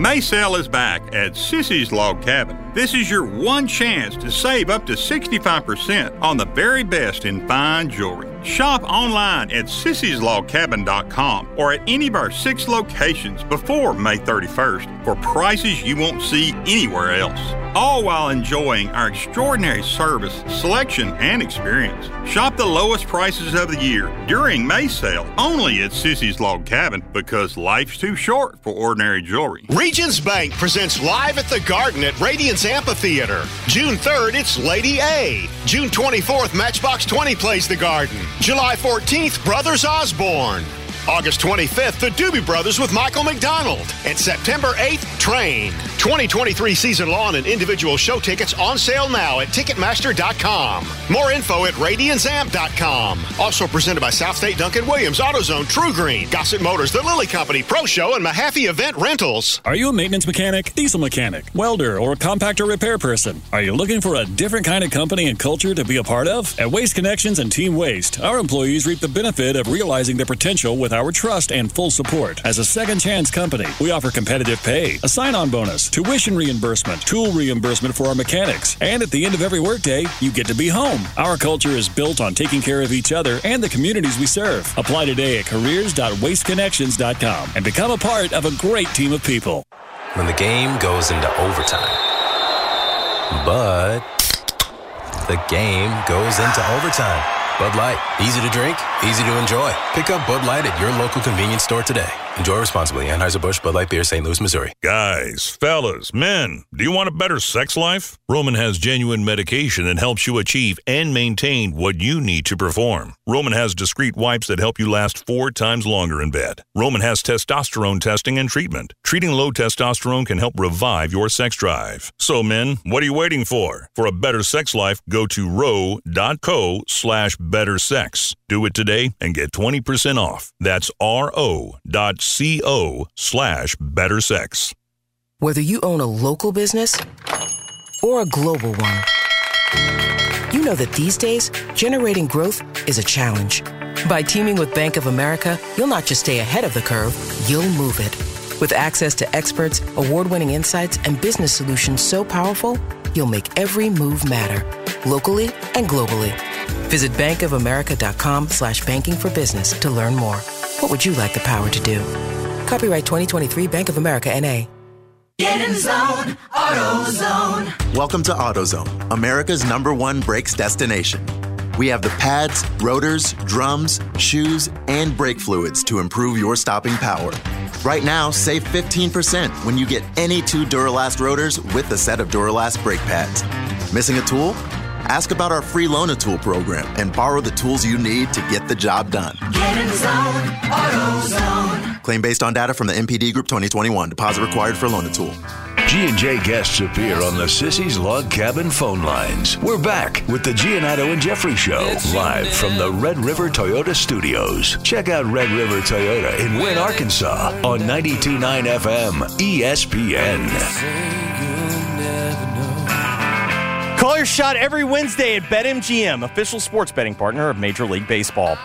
Maysale is back at Sissy's Log Cabin. This is your one chance to save up to 65% on the very best in fine jewelry. Shop online at sissyslogcabin.com or at any of our six locations before May 31st for prices you won't see anywhere else. All while enjoying our extraordinary service, selection, and experience. Shop the lowest prices of the year during May sale only at Sissy's Log Cabin because life's too short for ordinary jewelry. Regions Bank presents Live at the Garden at Radiance Amphitheater. June 3rd, it's Lady A. June 24th, Matchbox 20 plays the Garden. July 14th, Brothers Osborne. August 25th, the Doobie Brothers with Michael McDonald. And September 8th, Train. 2023 season lawn and individual show tickets on sale now at Ticketmaster.com. More info at RadianceAmp.com. Also presented by South State Duncan Williams, AutoZone, TruGreen, Gossett Motors, The Lily Company, Pro Show, and Mahaffey Event Rentals. Are you a maintenance mechanic, diesel mechanic, welder, or compactor repair person? Are you looking for a different kind of company and culture to be a part of? At Waste Connections and Team Waste, our employees reap the benefit of realizing their potential with with our trust and full support. As a second chance company, we offer competitive pay, a sign on bonus, tuition reimbursement, tool reimbursement for our mechanics, and at the end of every workday, you get to be home. Our culture is built on taking care of each other and the communities we serve. Apply today at careers.wasteconnections.com and become a part of a great team of people. When the game goes into overtime. But the game goes into overtime. Bud Light, easy to drink, easy to enjoy. Pick up Bud Light at your local convenience store today. Enjoy responsibly. Anheuser-Busch Bud Light Beer, St. Louis, Missouri. Guys, fellas, men, do you want a better sex life? Roman has genuine medication that helps you achieve and maintain what you need to perform. Roman has discreet wipes that help you last four times longer in bed. Roman has testosterone testing and treatment. Treating low testosterone can help revive your sex drive. So, men, what are you waiting for? For a better sex life, go to ro.co slash better sex. Do it today and get 20% off. That's ro.co slash better sex. Whether you own a local business or a global one, you know that these days, generating growth is a challenge. By teaming with Bank of America, you'll not just stay ahead of the curve, you'll move it. With access to experts, award winning insights, and business solutions so powerful, you'll make every move matter, locally and globally. Visit bankofamerica.com slash banking for business to learn more. What would you like the power to do? Copyright 2023 Bank of America NA. Get in the zone, AutoZone. Welcome to AutoZone, America's number one brakes destination. We have the pads, rotors, drums, shoes, and brake fluids to improve your stopping power. Right now, save 15% when you get any two Duralast rotors with a set of Duralast brake pads. Missing a tool? Ask about our free loan a tool program and borrow the tools you need to get the job done. Get in the zone, AutoZone. Claim based on data from the MPD Group 2021. Deposit required for loan a tool. G&J guests appear on the Sissy's Log Cabin phone lines. We're back with the Giannotto and Jeffrey Show, live from the Red River Toyota Studios. Check out Red River Toyota in Wynne, Arkansas on 92.9 FM ESPN. Call your shot every Wednesday at BetMGM, official sports betting partner of Major League Baseball.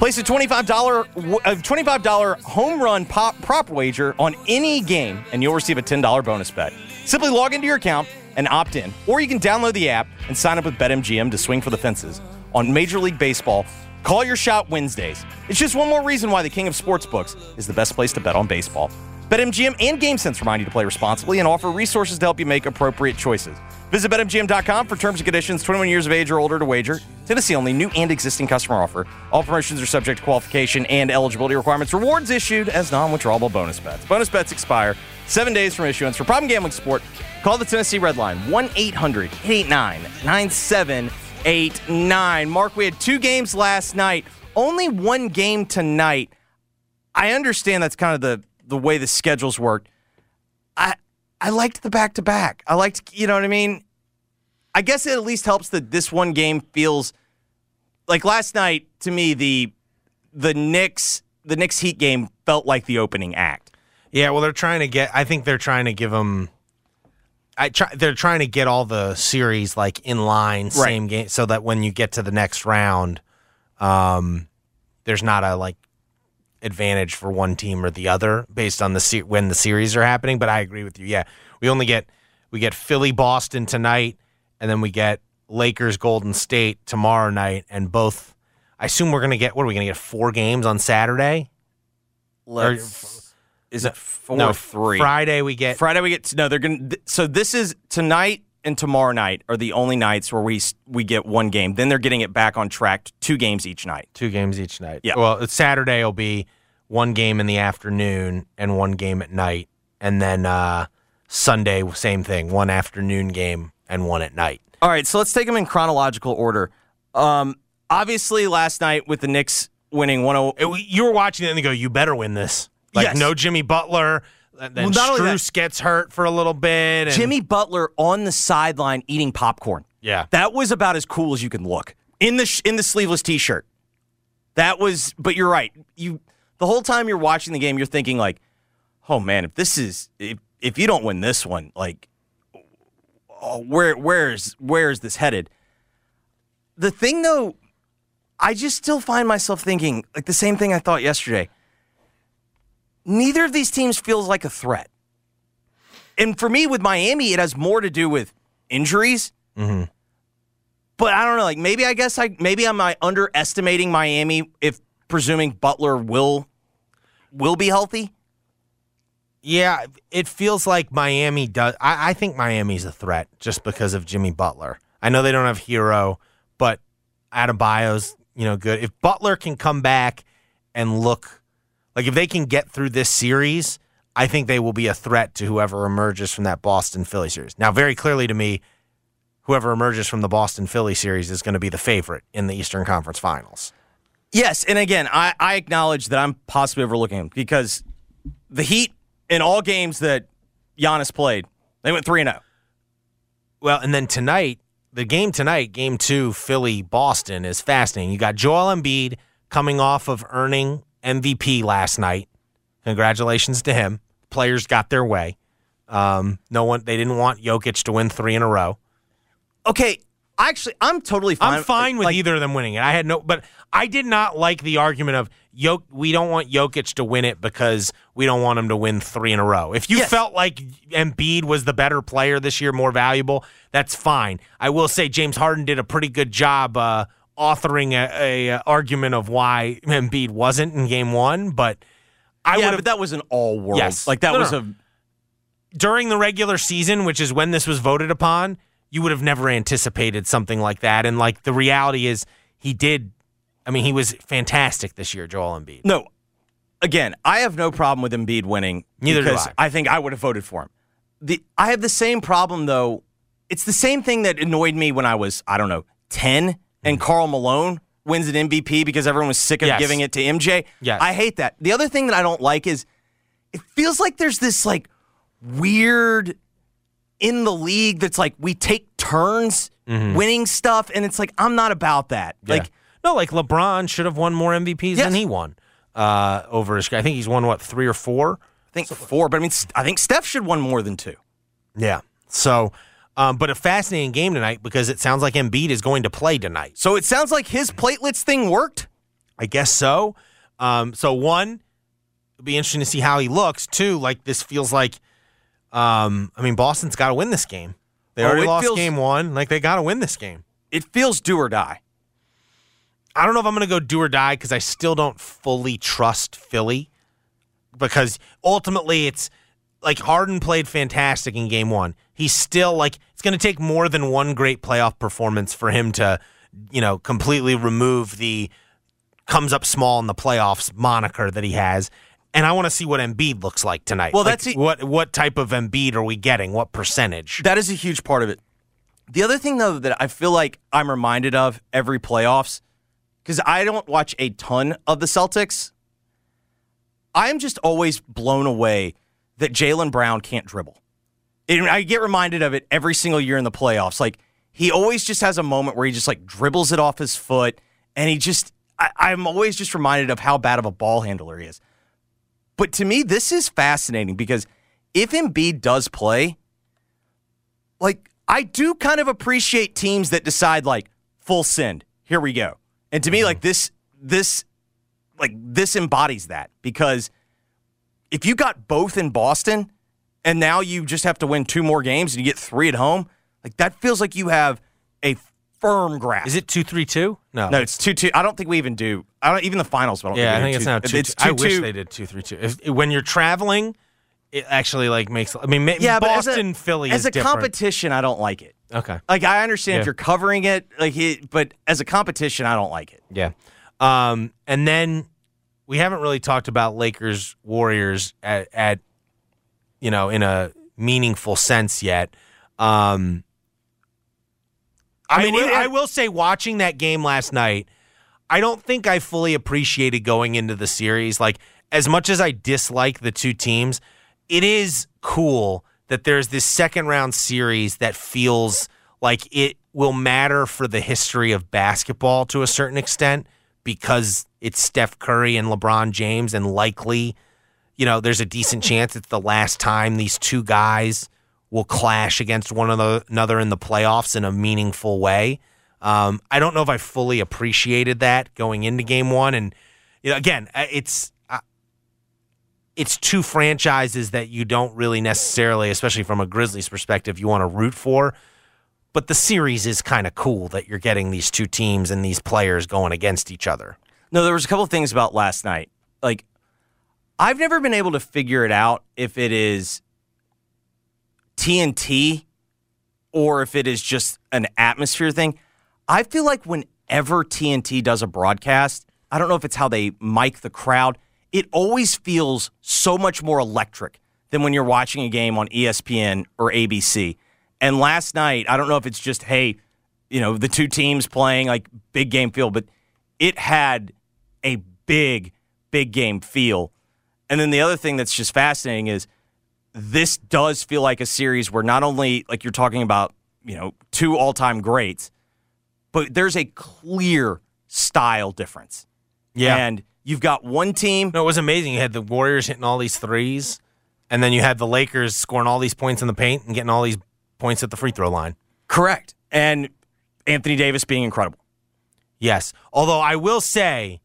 Place a $25, a $25 home run pop prop wager on any game, and you'll receive a $10 bonus bet. Simply log into your account and opt in, or you can download the app and sign up with BetMGM to swing for the fences on Major League Baseball. Call your shot Wednesdays. It's just one more reason why the king of sportsbooks is the best place to bet on baseball. BetMGM and GameSense remind you to play responsibly and offer resources to help you make appropriate choices. Visit BetMGM.com for terms and conditions. 21 years of age or older to wager. Tennessee only. New and existing customer offer. All promotions are subject to qualification and eligibility requirements. Rewards issued as non-withdrawable bonus bets. Bonus bets expire seven days from issuance. For problem gambling support, call the Tennessee Red Line 1-800-889-9789. Mark, we had two games last night. Only one game tonight. I understand that's kind of the the way the schedules worked. I I liked the back to back. I liked, you know what I mean? I guess it at least helps that this one game feels like last night to me the the Knicks the Knicks Heat game felt like the opening act. Yeah, well, they're trying to get. I think they're trying to give them. I try. They're trying to get all the series like in line, same game, so that when you get to the next round, um, there's not a like advantage for one team or the other based on the se- when the series are happening. But I agree with you. Yeah, we only get we get Philly Boston tonight, and then we get Lakers Golden State tomorrow night, and both. I assume we're gonna get what are we gonna get four games on Saturday? Let's, is it four no, or three? Friday we get Friday we get no. They're gonna. So this is tonight and tomorrow night are the only nights where we we get one game. Then they're getting it back on track two games each night. two games each night. Yeah. Well, Saturday will be one game in the afternoon and one game at night, and then uh, Sunday same thing, one afternoon game and one at night. All right, so let's take them in chronological order. Um, obviously, last night with the Knicks winning 1-0. You were watching it and you go, "You better win this." Like Yes. no Jimmy Butler. And Then Well, Strus gets hurt for a little bit. And Jimmy Butler on the sideline eating popcorn. Yeah. That was about as cool as you can look in the sh- in the sleeveless t-shirt. That was but you're right. You the whole time you're watching the game you're thinking like, "Oh man, if this is if if you don't win this one, like oh, where where's where's this headed?" The thing though, I just still find myself thinking like the same thing I thought yesterday. Neither of these teams feels like a threat. And for me, with Miami, it has more to do with injuries. Mm-hmm. But I don't know. Like maybe I guess I maybe I'm uh, underestimating Miami if presuming Butler will will be healthy. Yeah, it feels like Miami does. I, I think Miami's a threat just because of Jimmy Butler. I know they don't have Herro, but Adebayo's you know good. If Butler can come back and look like if they can get through this series, I think they will be a threat to whoever emerges from that Boston Philly series. Now, very clearly to me, whoever emerges from the Boston Philly series is going to be the favorite in the Eastern Conference Finals. Yes, and again, I, I acknowledge that I'm possibly overlooking him because the Heat in all games that Giannis played, they went three and oh. zero. Well, and then tonight, the game tonight, game two, Philly Boston, is fascinating. You got Joel Embiid coming off of earning MVP last night. Congratulations to him. Players got their way. Um, no one, they didn't want Jokic to win three in a row. Okay, actually, I'm totally fine. I'm fine with like, either of them winning it. I had no, but I did not like the argument of Jok. We don't want Jokic to win it because we don't want him to win three in a row. If you Yes. felt like Embiid was the better player this year, more valuable, that's fine. I will say James Harden did a pretty good job uh, authoring a, a uh, argument of why Embiid wasn't in Game One, but I yeah, would but that was an all world. Yes. like that No, was no. a during the regular season, which is when this was voted upon, you would have never anticipated something like that. And like the reality is, he did. I mean, he was fantastic this year, Joel Embiid. no. Again, I have no problem with Embiid winning. Neither do because I. think I would have voted for him. The I have the same problem though. It's the same thing that annoyed me when I was I don't know ten and Karl Malone wins an MVP because everyone was sick of Yes. giving it to MJ. Yes. I hate that. The other thing that I don't like is it feels like there's this like weird in the league that's like we take turns Mhm. winning stuff and it's like I'm not about that. Yeah. Like no, like LeBron should have won more MVPs than he won uh, over his. I think he's won what three or four. I think four, but I mean I think Steph should won more than two. Yeah. So, um, but a fascinating game tonight because it sounds like Embiid is going to play tonight. So it sounds like his platelets thing worked. I guess so. Um, so one, it'll be interesting to see how he looks. Two, like this feels like, um, I mean, Boston's got to win this game. They Oh, already lost feels- game one. Like they got to win this game. It feels do or die. I don't know if I'm going to go do or die because I still don't fully trust Philly because ultimately it's like Harden played fantastic in game one. He's still like, it's going to take more than one great playoff performance for him to, you know, completely remove the comes up small in the playoffs moniker that he has. And I want to see what Embiid looks like tonight. Well, Like, that's e- what what type of Embiid are we getting? What percentage? That is a huge part of it. The other thing, though, that I feel like I'm reminded of every playoffs, because I don't watch a ton of the Celtics, I'm just always blown away that Jaylen Brown can't dribble. And I get reminded of it every single year in the playoffs. Like, he always just has a moment where he just like dribbles it off his foot, and he just, I, I'm always just reminded of how bad of a ball handler he is. But to me, this is fascinating because if Embiid does play, like I do kind of appreciate teams that decide like full send. Here we go. And to me, mm-hmm. like this, this, like this embodies that because if you got both in Boston and now you just have to win two more games and you get three at home, like that feels like you have a firm grasp. Is it two three two? No, No, it's two two. I don't think we even do. I don't even the finals. I don't Yeah, I think do it's two- now two. It's two. I two, wish two. they did two three two. If, when you're traveling, it actually like makes. I mean, Yeah, but as a- Boston, Philly as a different. competition, I don't like it. Okay. Like I understand Yeah. if you're covering it, like it, but as a competition, I don't like it. Yeah. Um, and then we haven't really talked about Lakers Warriors at, at you know in a meaningful sense yet. Um, I, I mean, will, I will say, watching that game last night, I don't think I fully appreciated going into the series. Like as much as I dislike the two teams, it is cool that there's this second round series that feels like it will matter for the history of basketball to a certain extent because it's Steph Curry and LeBron James and likely, you know, there's a decent chance it's the last time these two guys will clash against one another in the playoffs in a meaningful way. Um, I don't know if I fully appreciated that going into game one. And you know, again, uh, it's uh, it's two franchises that you don't really necessarily, especially from a Grizzlies perspective, you want to root for. But the series is kind of cool that you're getting these two teams and these players going against each other. No, there was a couple things about last night. Like, I've never been able to figure it out if it is TNT or if it is just an atmosphere thing. I feel like whenever TNT does a broadcast, I don't know if it's how they mic the crowd, it always feels so much more electric than when you're watching a game on ESPN or ABC. And last night, I don't know if it's just, hey, you know, the two teams playing like big game feel, but it had a big, big game feel. And then the other thing that's just fascinating is this does feel like a series where not only like you're talking about, you know, two all-time greats, but there's a clear style difference. Yeah. And you've got one team. No, it was amazing. You had the Warriors hitting all these threes, and then you had the Lakers scoring all these points in the paint and getting all these points at the free throw line. Correct. And Anthony Davis being incredible. Yes. Although I will say,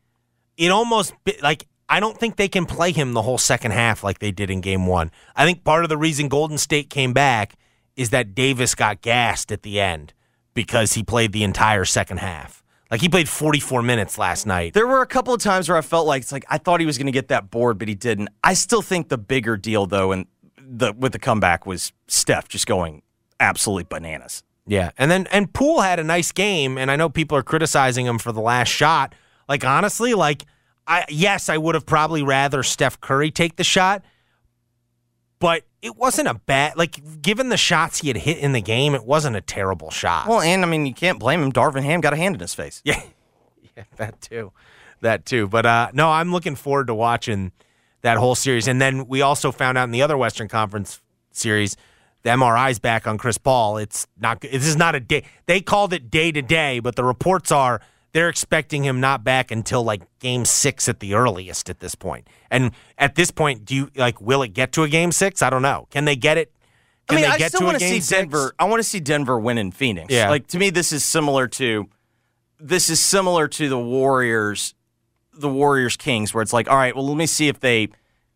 it almost like I don't think they can play him the whole second half like they did in game one. I think part of the reason Golden State came back is that Davis got gassed at the end because he played the entire second half. Like he played 44 minutes last night. There were a couple of times where I felt like it's like I thought he was going to get that board, but he didn't. I still think the bigger deal though, and the with the comeback was Steph just going absolutely bananas. Yeah, and then and Poole had a nice game, and I know people are criticizing him for the last shot. Like honestly, like I yes, I would have probably rather Steph Curry take the shot, but it wasn't a bad like given the shots he had hit in the game, it wasn't a terrible shot. Well, and I mean you can't blame him. Darvin Ham got a hand in his face. Yeah, yeah, that too, that too. But uh, no, I'm looking forward to watching that whole series. And then we also found out in the other Western Conference series, the MRI's back on Chris Paul. It's not. This is not a day. They called it day to day, but the reports are they're expecting him not back until like Game Six at the earliest at this point. And at this point, do you like? Will it get to a Game Six? I don't know. Can they get it? I Can mean, they I get still to a want to game see Denver. I want to see Denver win in Phoenix. Yeah. like to me, this is similar to this is similar to the Warriors, the Warriors Kings, where it's like, all right, well, let me see if they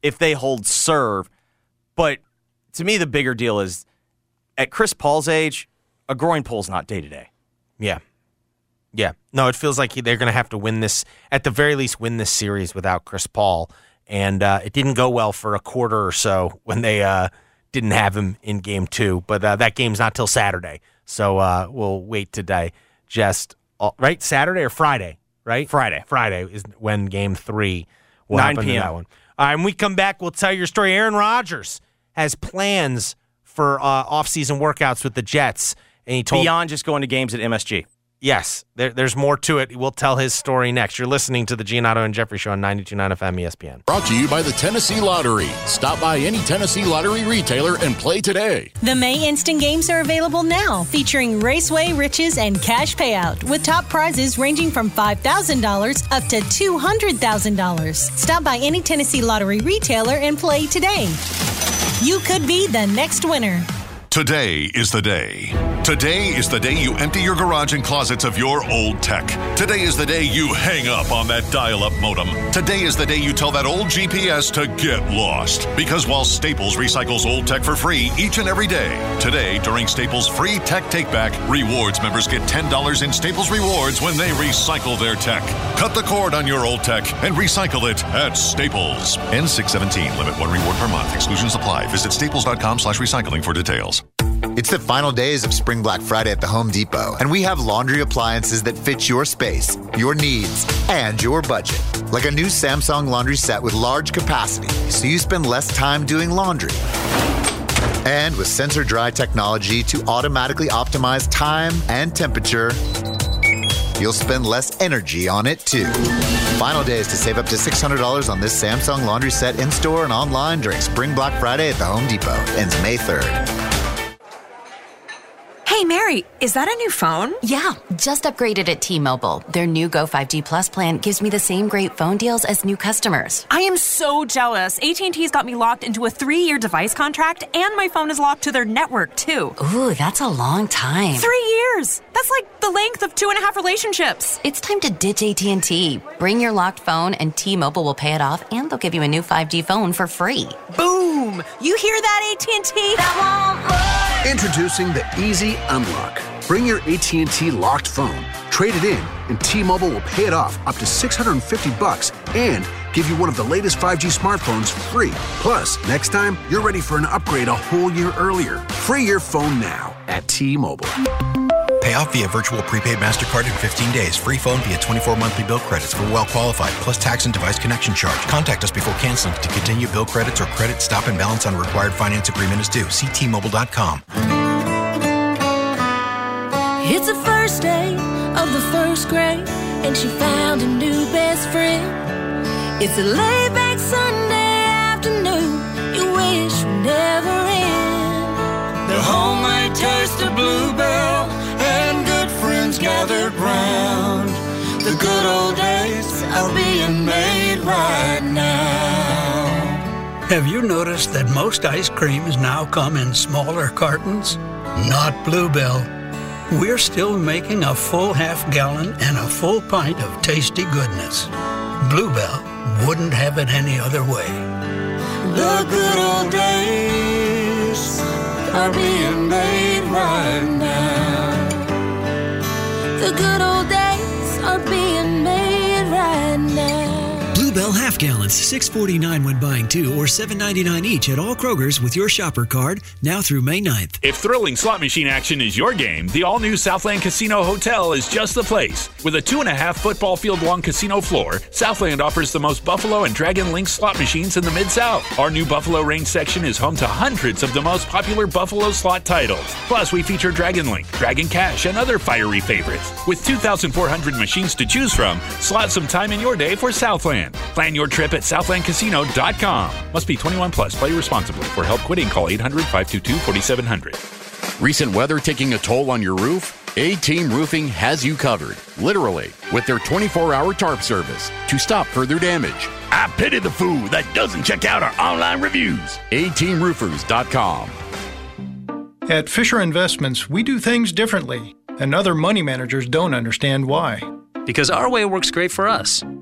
if they hold serve. But to me, the bigger deal is at Chris Paul's age, a groin pull's not day to day. Yeah. Yeah. No, it feels like they're going to have to win this, at the very least, win this series without Chris Paul. And uh, it didn't go well for a quarter or so when they uh, didn't have him in game two. But uh, that game's not till Saturday. So uh, we'll wait to digest, all, right? Saturday or Friday, right? Friday. Friday is when game three will 9 happen p.m. that one. All right, when we come back, we'll tell your story. Aaron Rodgers has plans for uh, offseason workouts with the Jets. And he told Beyond just going to games at MSG. Yes, there, there's more to it. We'll tell his story next. You're listening to the Giannotto and Jeffrey Show on 92.9 FM ESPN. Brought to you by the Tennessee Lottery. Stop by any Tennessee Lottery retailer and play today. The May Instant Games are available now, featuring Raceway, Riches, and Cash Payout, with top prizes ranging from $5,000 up to $200,000. Stop by any Tennessee Lottery retailer and play today. You could be the next winner. Today is the day. Today is the day you empty your garage and closets of your old tech. Today is the day you hang up on that dial up modem. Today is the day you tell that old GPS to get lost. Because while Staples recycles old tech for free each and every day, today, during Staples' free tech takeback, rewards members get $10 in Staples rewards when they recycle their tech. Cut the cord on your old tech and recycle it at Staples. N617, limit one reward per month. Exclusions apply. Visit staples.com slash recycling for details. It's the final days of Spring Black Friday at the Home Depot, and we have laundry appliances that fit your space, your needs, and your budget. Like a new Samsung laundry set with large capacity, so you spend less time doing laundry. And with sensor dry technology to automatically optimize time and temperature, you'll spend less energy on it too. Final days to save up to $600 on this Samsung laundry set in store and online during Spring Black Friday at the Home Depot. Ends May 3rd. Hey, Hey, Mary, is that a new phone? Yeah, just upgraded at T-Mobile. Their new Go 5G Plus plan gives me the same great phone deals as new customers. I am so jealous. AT&T's got me locked into a three-year device contract, and my phone is locked to their network, too. Ooh, that's a long time. Three years! That's like the length of two and a half relationships. It's time to ditch AT&T. Bring your locked phone, and T-Mobile will pay it off, and they'll give you a new 5G phone for free. Boom! You hear that, AT&T? Introducing the Easy Unlock. Bring your AT&T locked phone, trade it in, and T-Mobile will pay it off up to 650 bucks and give you one of the latest 5G smartphones free. Plus, next time, you're ready for an upgrade a whole year earlier. Free your phone now at T-Mobile. Pay off via virtual prepaid MasterCard in 15 days. Free phone via 24 monthly bill credits for well qualified, plus tax and device connection charge. Contact us before canceling to continue bill credits or credit stop and balance on required finance agreement is due. See T-Mobile.com. It's the first day of the first grade, and she found a new best friend. It's a laid back Sunday afternoon, you wish would never end. The homemade taste of bluebell and good friends gathered round. The good old days are being made right now. Have you noticed that most ice creams now come in smaller cartons? Not Bluebell. We're still making a full half gallon and a full pint of tasty goodness. Bluebell wouldn't have it any other way. The good old days are being made right now. The good old days are being gallons, six forty nine when buying two, or seven ninety nine each at all Kroger's with your shopper card now through May 9th. If thrilling slot machine action is your game, the all new Southland Casino Hotel is just the place. With a two and a half football field long casino floor, Southland offers the most Buffalo and Dragon Link slot machines in the Mid South. Our new Buffalo Range section is home to hundreds of the most popular Buffalo slot titles. Plus, we feature Dragon Link, Dragon Cash, and other fiery favorites. With 2,400 machines to choose from, slot some time in your day for Southland. Plan your trip at southlandcasino.com. Must be 21 plus. Play responsibly. For help quitting, call 800 522 4700. Recent weather taking a toll on your roof? A Team Roofing has you covered, literally, with their 24 hour tarp service to stop further damage. I pity the fool that doesn't check out our online reviews. ATeamRoofers.com. At Fisher Investments, we do things differently, and other money managers don't understand why. Because our way works great for us.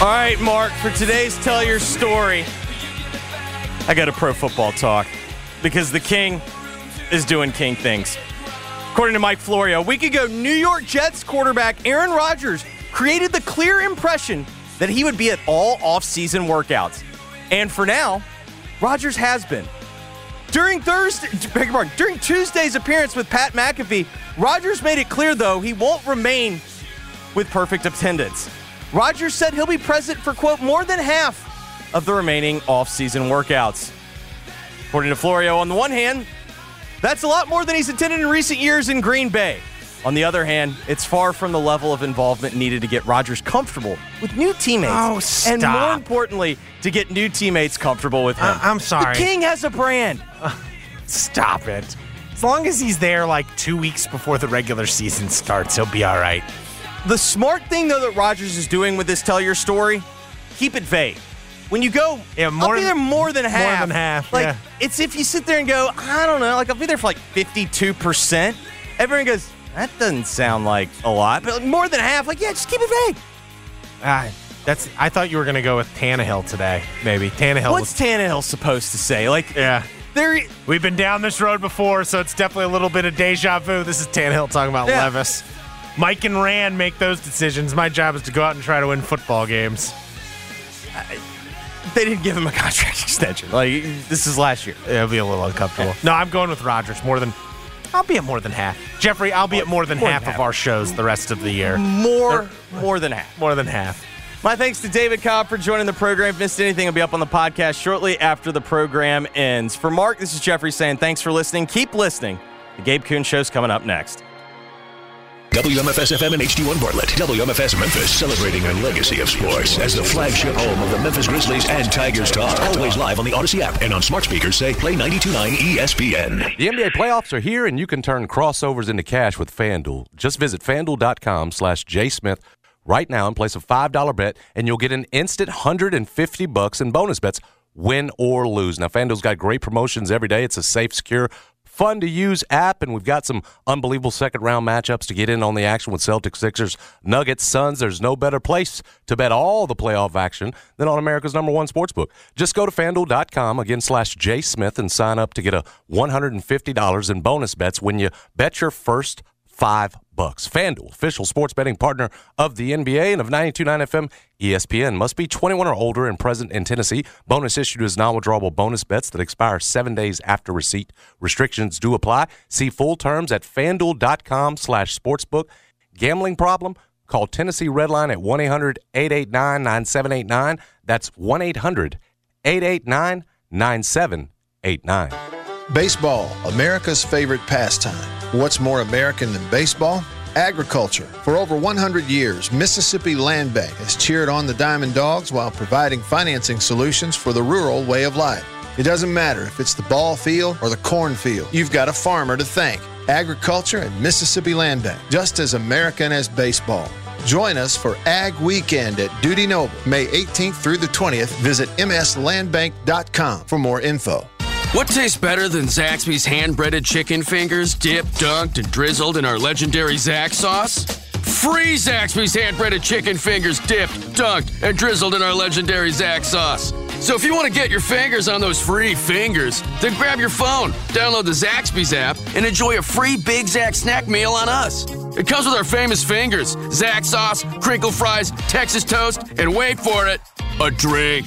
All right, Mark, for today's Tell Your Story, I got a pro football talk because the King is doing King things. According to Mike Florio, a week ago, New York Jets quarterback Aaron Rodgers created the clear impression that he would be at all offseason workouts. And for now, Rodgers has been. During Thursday, pardon, during Tuesday's appearance with Pat McAfee, Rodgers made it clear though he won't remain with perfect attendance. Rodgers said he'll be present for quote more than half of the remaining offseason workouts. According to Florio, on the one hand, that's a lot more than he's attended in recent years in Green Bay. On the other hand, it's far from the level of involvement needed to get Rodgers comfortable with new teammates. Oh, stop. And more importantly, to get new teammates comfortable with him. I'm sorry. The King has a brand. Stop it. As long as he's there like two weeks before the regular season starts, he'll be all right. The smart thing, though, that Rodgers is doing with this Tell Your Story, keep it vague. When you go, Yeah, more I'll be than- there more than half. more than half, Like, yeah. it's if you sit there and go, I don't know, like, I'll be there for like 52%. Everyone goes, that doesn't sound like a lot. But like, more than half, like, yeah, just keep it vague. Ah, That's. I thought you were going to go with Tannehill today. Maybe Tannehill. What's was, Tannehill supposed to say? Like, yeah. there. We've been down this road before, so it's definitely a little bit of deja vu. This is Tannehill talking about Yeah. Levis. Mike and Ran make those decisions. My job is to go out and try to win football games. They didn't give him a contract extension. Like, this is last year. It'll be a little uncomfortable. No, I'm going with Rodgers more than. I'll be at more than half. Jeffrey, I'll be at more than, More than half, half. of our shows the rest of the year. More, more than half. More than half. My thanks to David Cobb for joining the program. If you missed anything, it'll be up on the podcast shortly after the program ends. For Mark, this is Jeffrey saying thanks for listening. Keep listening. The Gabe Kuhn Show's coming up next. WMFS FM and HD1 Bartlett. WMFS Memphis, celebrating a legacy of sports as the flagship home of the Memphis Grizzlies and Tigers Talk. Always live on the Audacy app and on smart speakers say Play 92.9 ESPN. The NBA playoffs are here, and you can turn crossovers into cash with FanDuel. Just visit FanDuel.com slash jsmith right now and place a $5 bet, and you'll get an instant 150 bucks in bonus bets, win or lose. Now, FanDuel's got great promotions every day. It's a safe, secure, fun to use app, and we've got some unbelievable second round matchups to get in on the action with Celtics, Sixers, Nuggets, Suns. There's no better place to bet all the playoff action than on America's number one sportsbook. Just go to fanduel.com again slash J Smith and sign up to get a $150 in bonus bets when you bet your first five bucks. FanDuel, official sports betting partner of the NBA and of 92.9 FM ESPN. Must be 21 or older and present in Tennessee. Bonus issued as non-withdrawable bonus bets that expire seven days after receipt. Restrictions do apply. See full terms at FanDuel.com slash sportsbook. Gambling problem? Call Tennessee Redline at 1-800-889-9789. That's 1-800-889-9789. Baseball, America's favorite pastime. What's more American than baseball? Agriculture. For over 100 years, Mississippi Land Bank has cheered on the Diamond Dogs while providing financing solutions for the rural way of life. It doesn't matter if it's the ball field or the cornfield, you've got a farmer to thank. Agriculture and Mississippi Land Bank, just as American as baseball. Join us for Ag Weekend at Dudy Noble, May 18th through the 20th. Visit mslandbank.com for more info. What tastes better than Zaxby's hand breaded chicken fingers, dipped, dunked, and drizzled in our legendary Zax sauce? Free Zaxby's hand breaded chicken fingers, dipped, dunked, and drizzled in our legendary Zax sauce. So if you want to get your fingers on those free fingers, then grab your phone, download the Zaxby's app, and enjoy a free Big Zax snack meal on us. It comes with our famous fingers, Zax sauce, crinkle fries, Texas toast, and wait for it, a drink.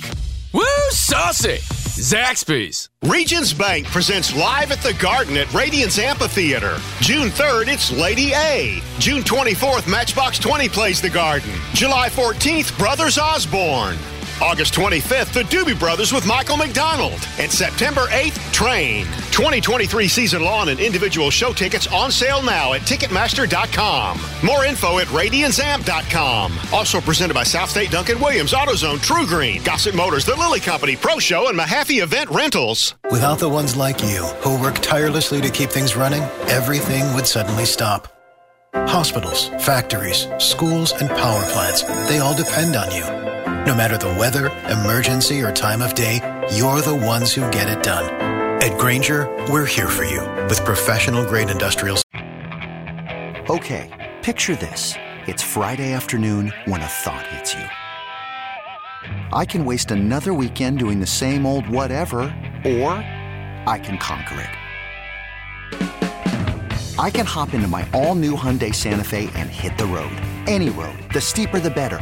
Woo, saucy! Zaxby's. Regions Bank presents Live at the Garden at Radians Amphitheater. June 3rd, it's Lady A. June 24th, Matchbox 20 plays the Garden. July 14th, Brothers Osborne. August 25th, the Doobie Brothers with Michael McDonald. And September 8th, Train. 2023 season lawn and individual show tickets on sale now at Ticketmaster.com. More info at RadiansAmp.com. Also presented by South State Duncan Williams, AutoZone, TruGreen, Gossett Motors, The Lily Company, Pro Show, and Mahaffey Event Rentals. Without the ones like you, who work tirelessly to keep things running, everything would suddenly stop. Hospitals, factories, schools, and power plants, they all depend on you. No matter the weather, emergency, or time of day, you're the ones who get it done. At Grainger, we're here for you with professional grade industrial. Okay, picture this. It's Friday afternoon when a thought hits you. I can waste another weekend doing the same old whatever, or I can conquer it. I can hop into my all new Hyundai Santa Fe and hit the road. Any road. The steeper, the better.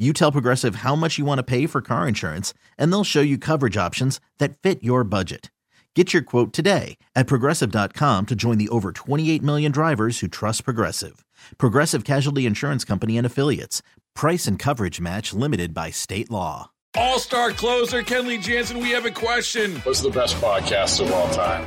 You tell Progressive how much you want to pay for car insurance, and they'll show you coverage options that fit your budget. Get your quote today at progressive.com to join the over 28 million drivers who trust Progressive. Progressive Casualty Insurance Company and Affiliates. Price and coverage match limited by state law. All star closer Kenley Jansen, we have a question. What's the best podcast of all time?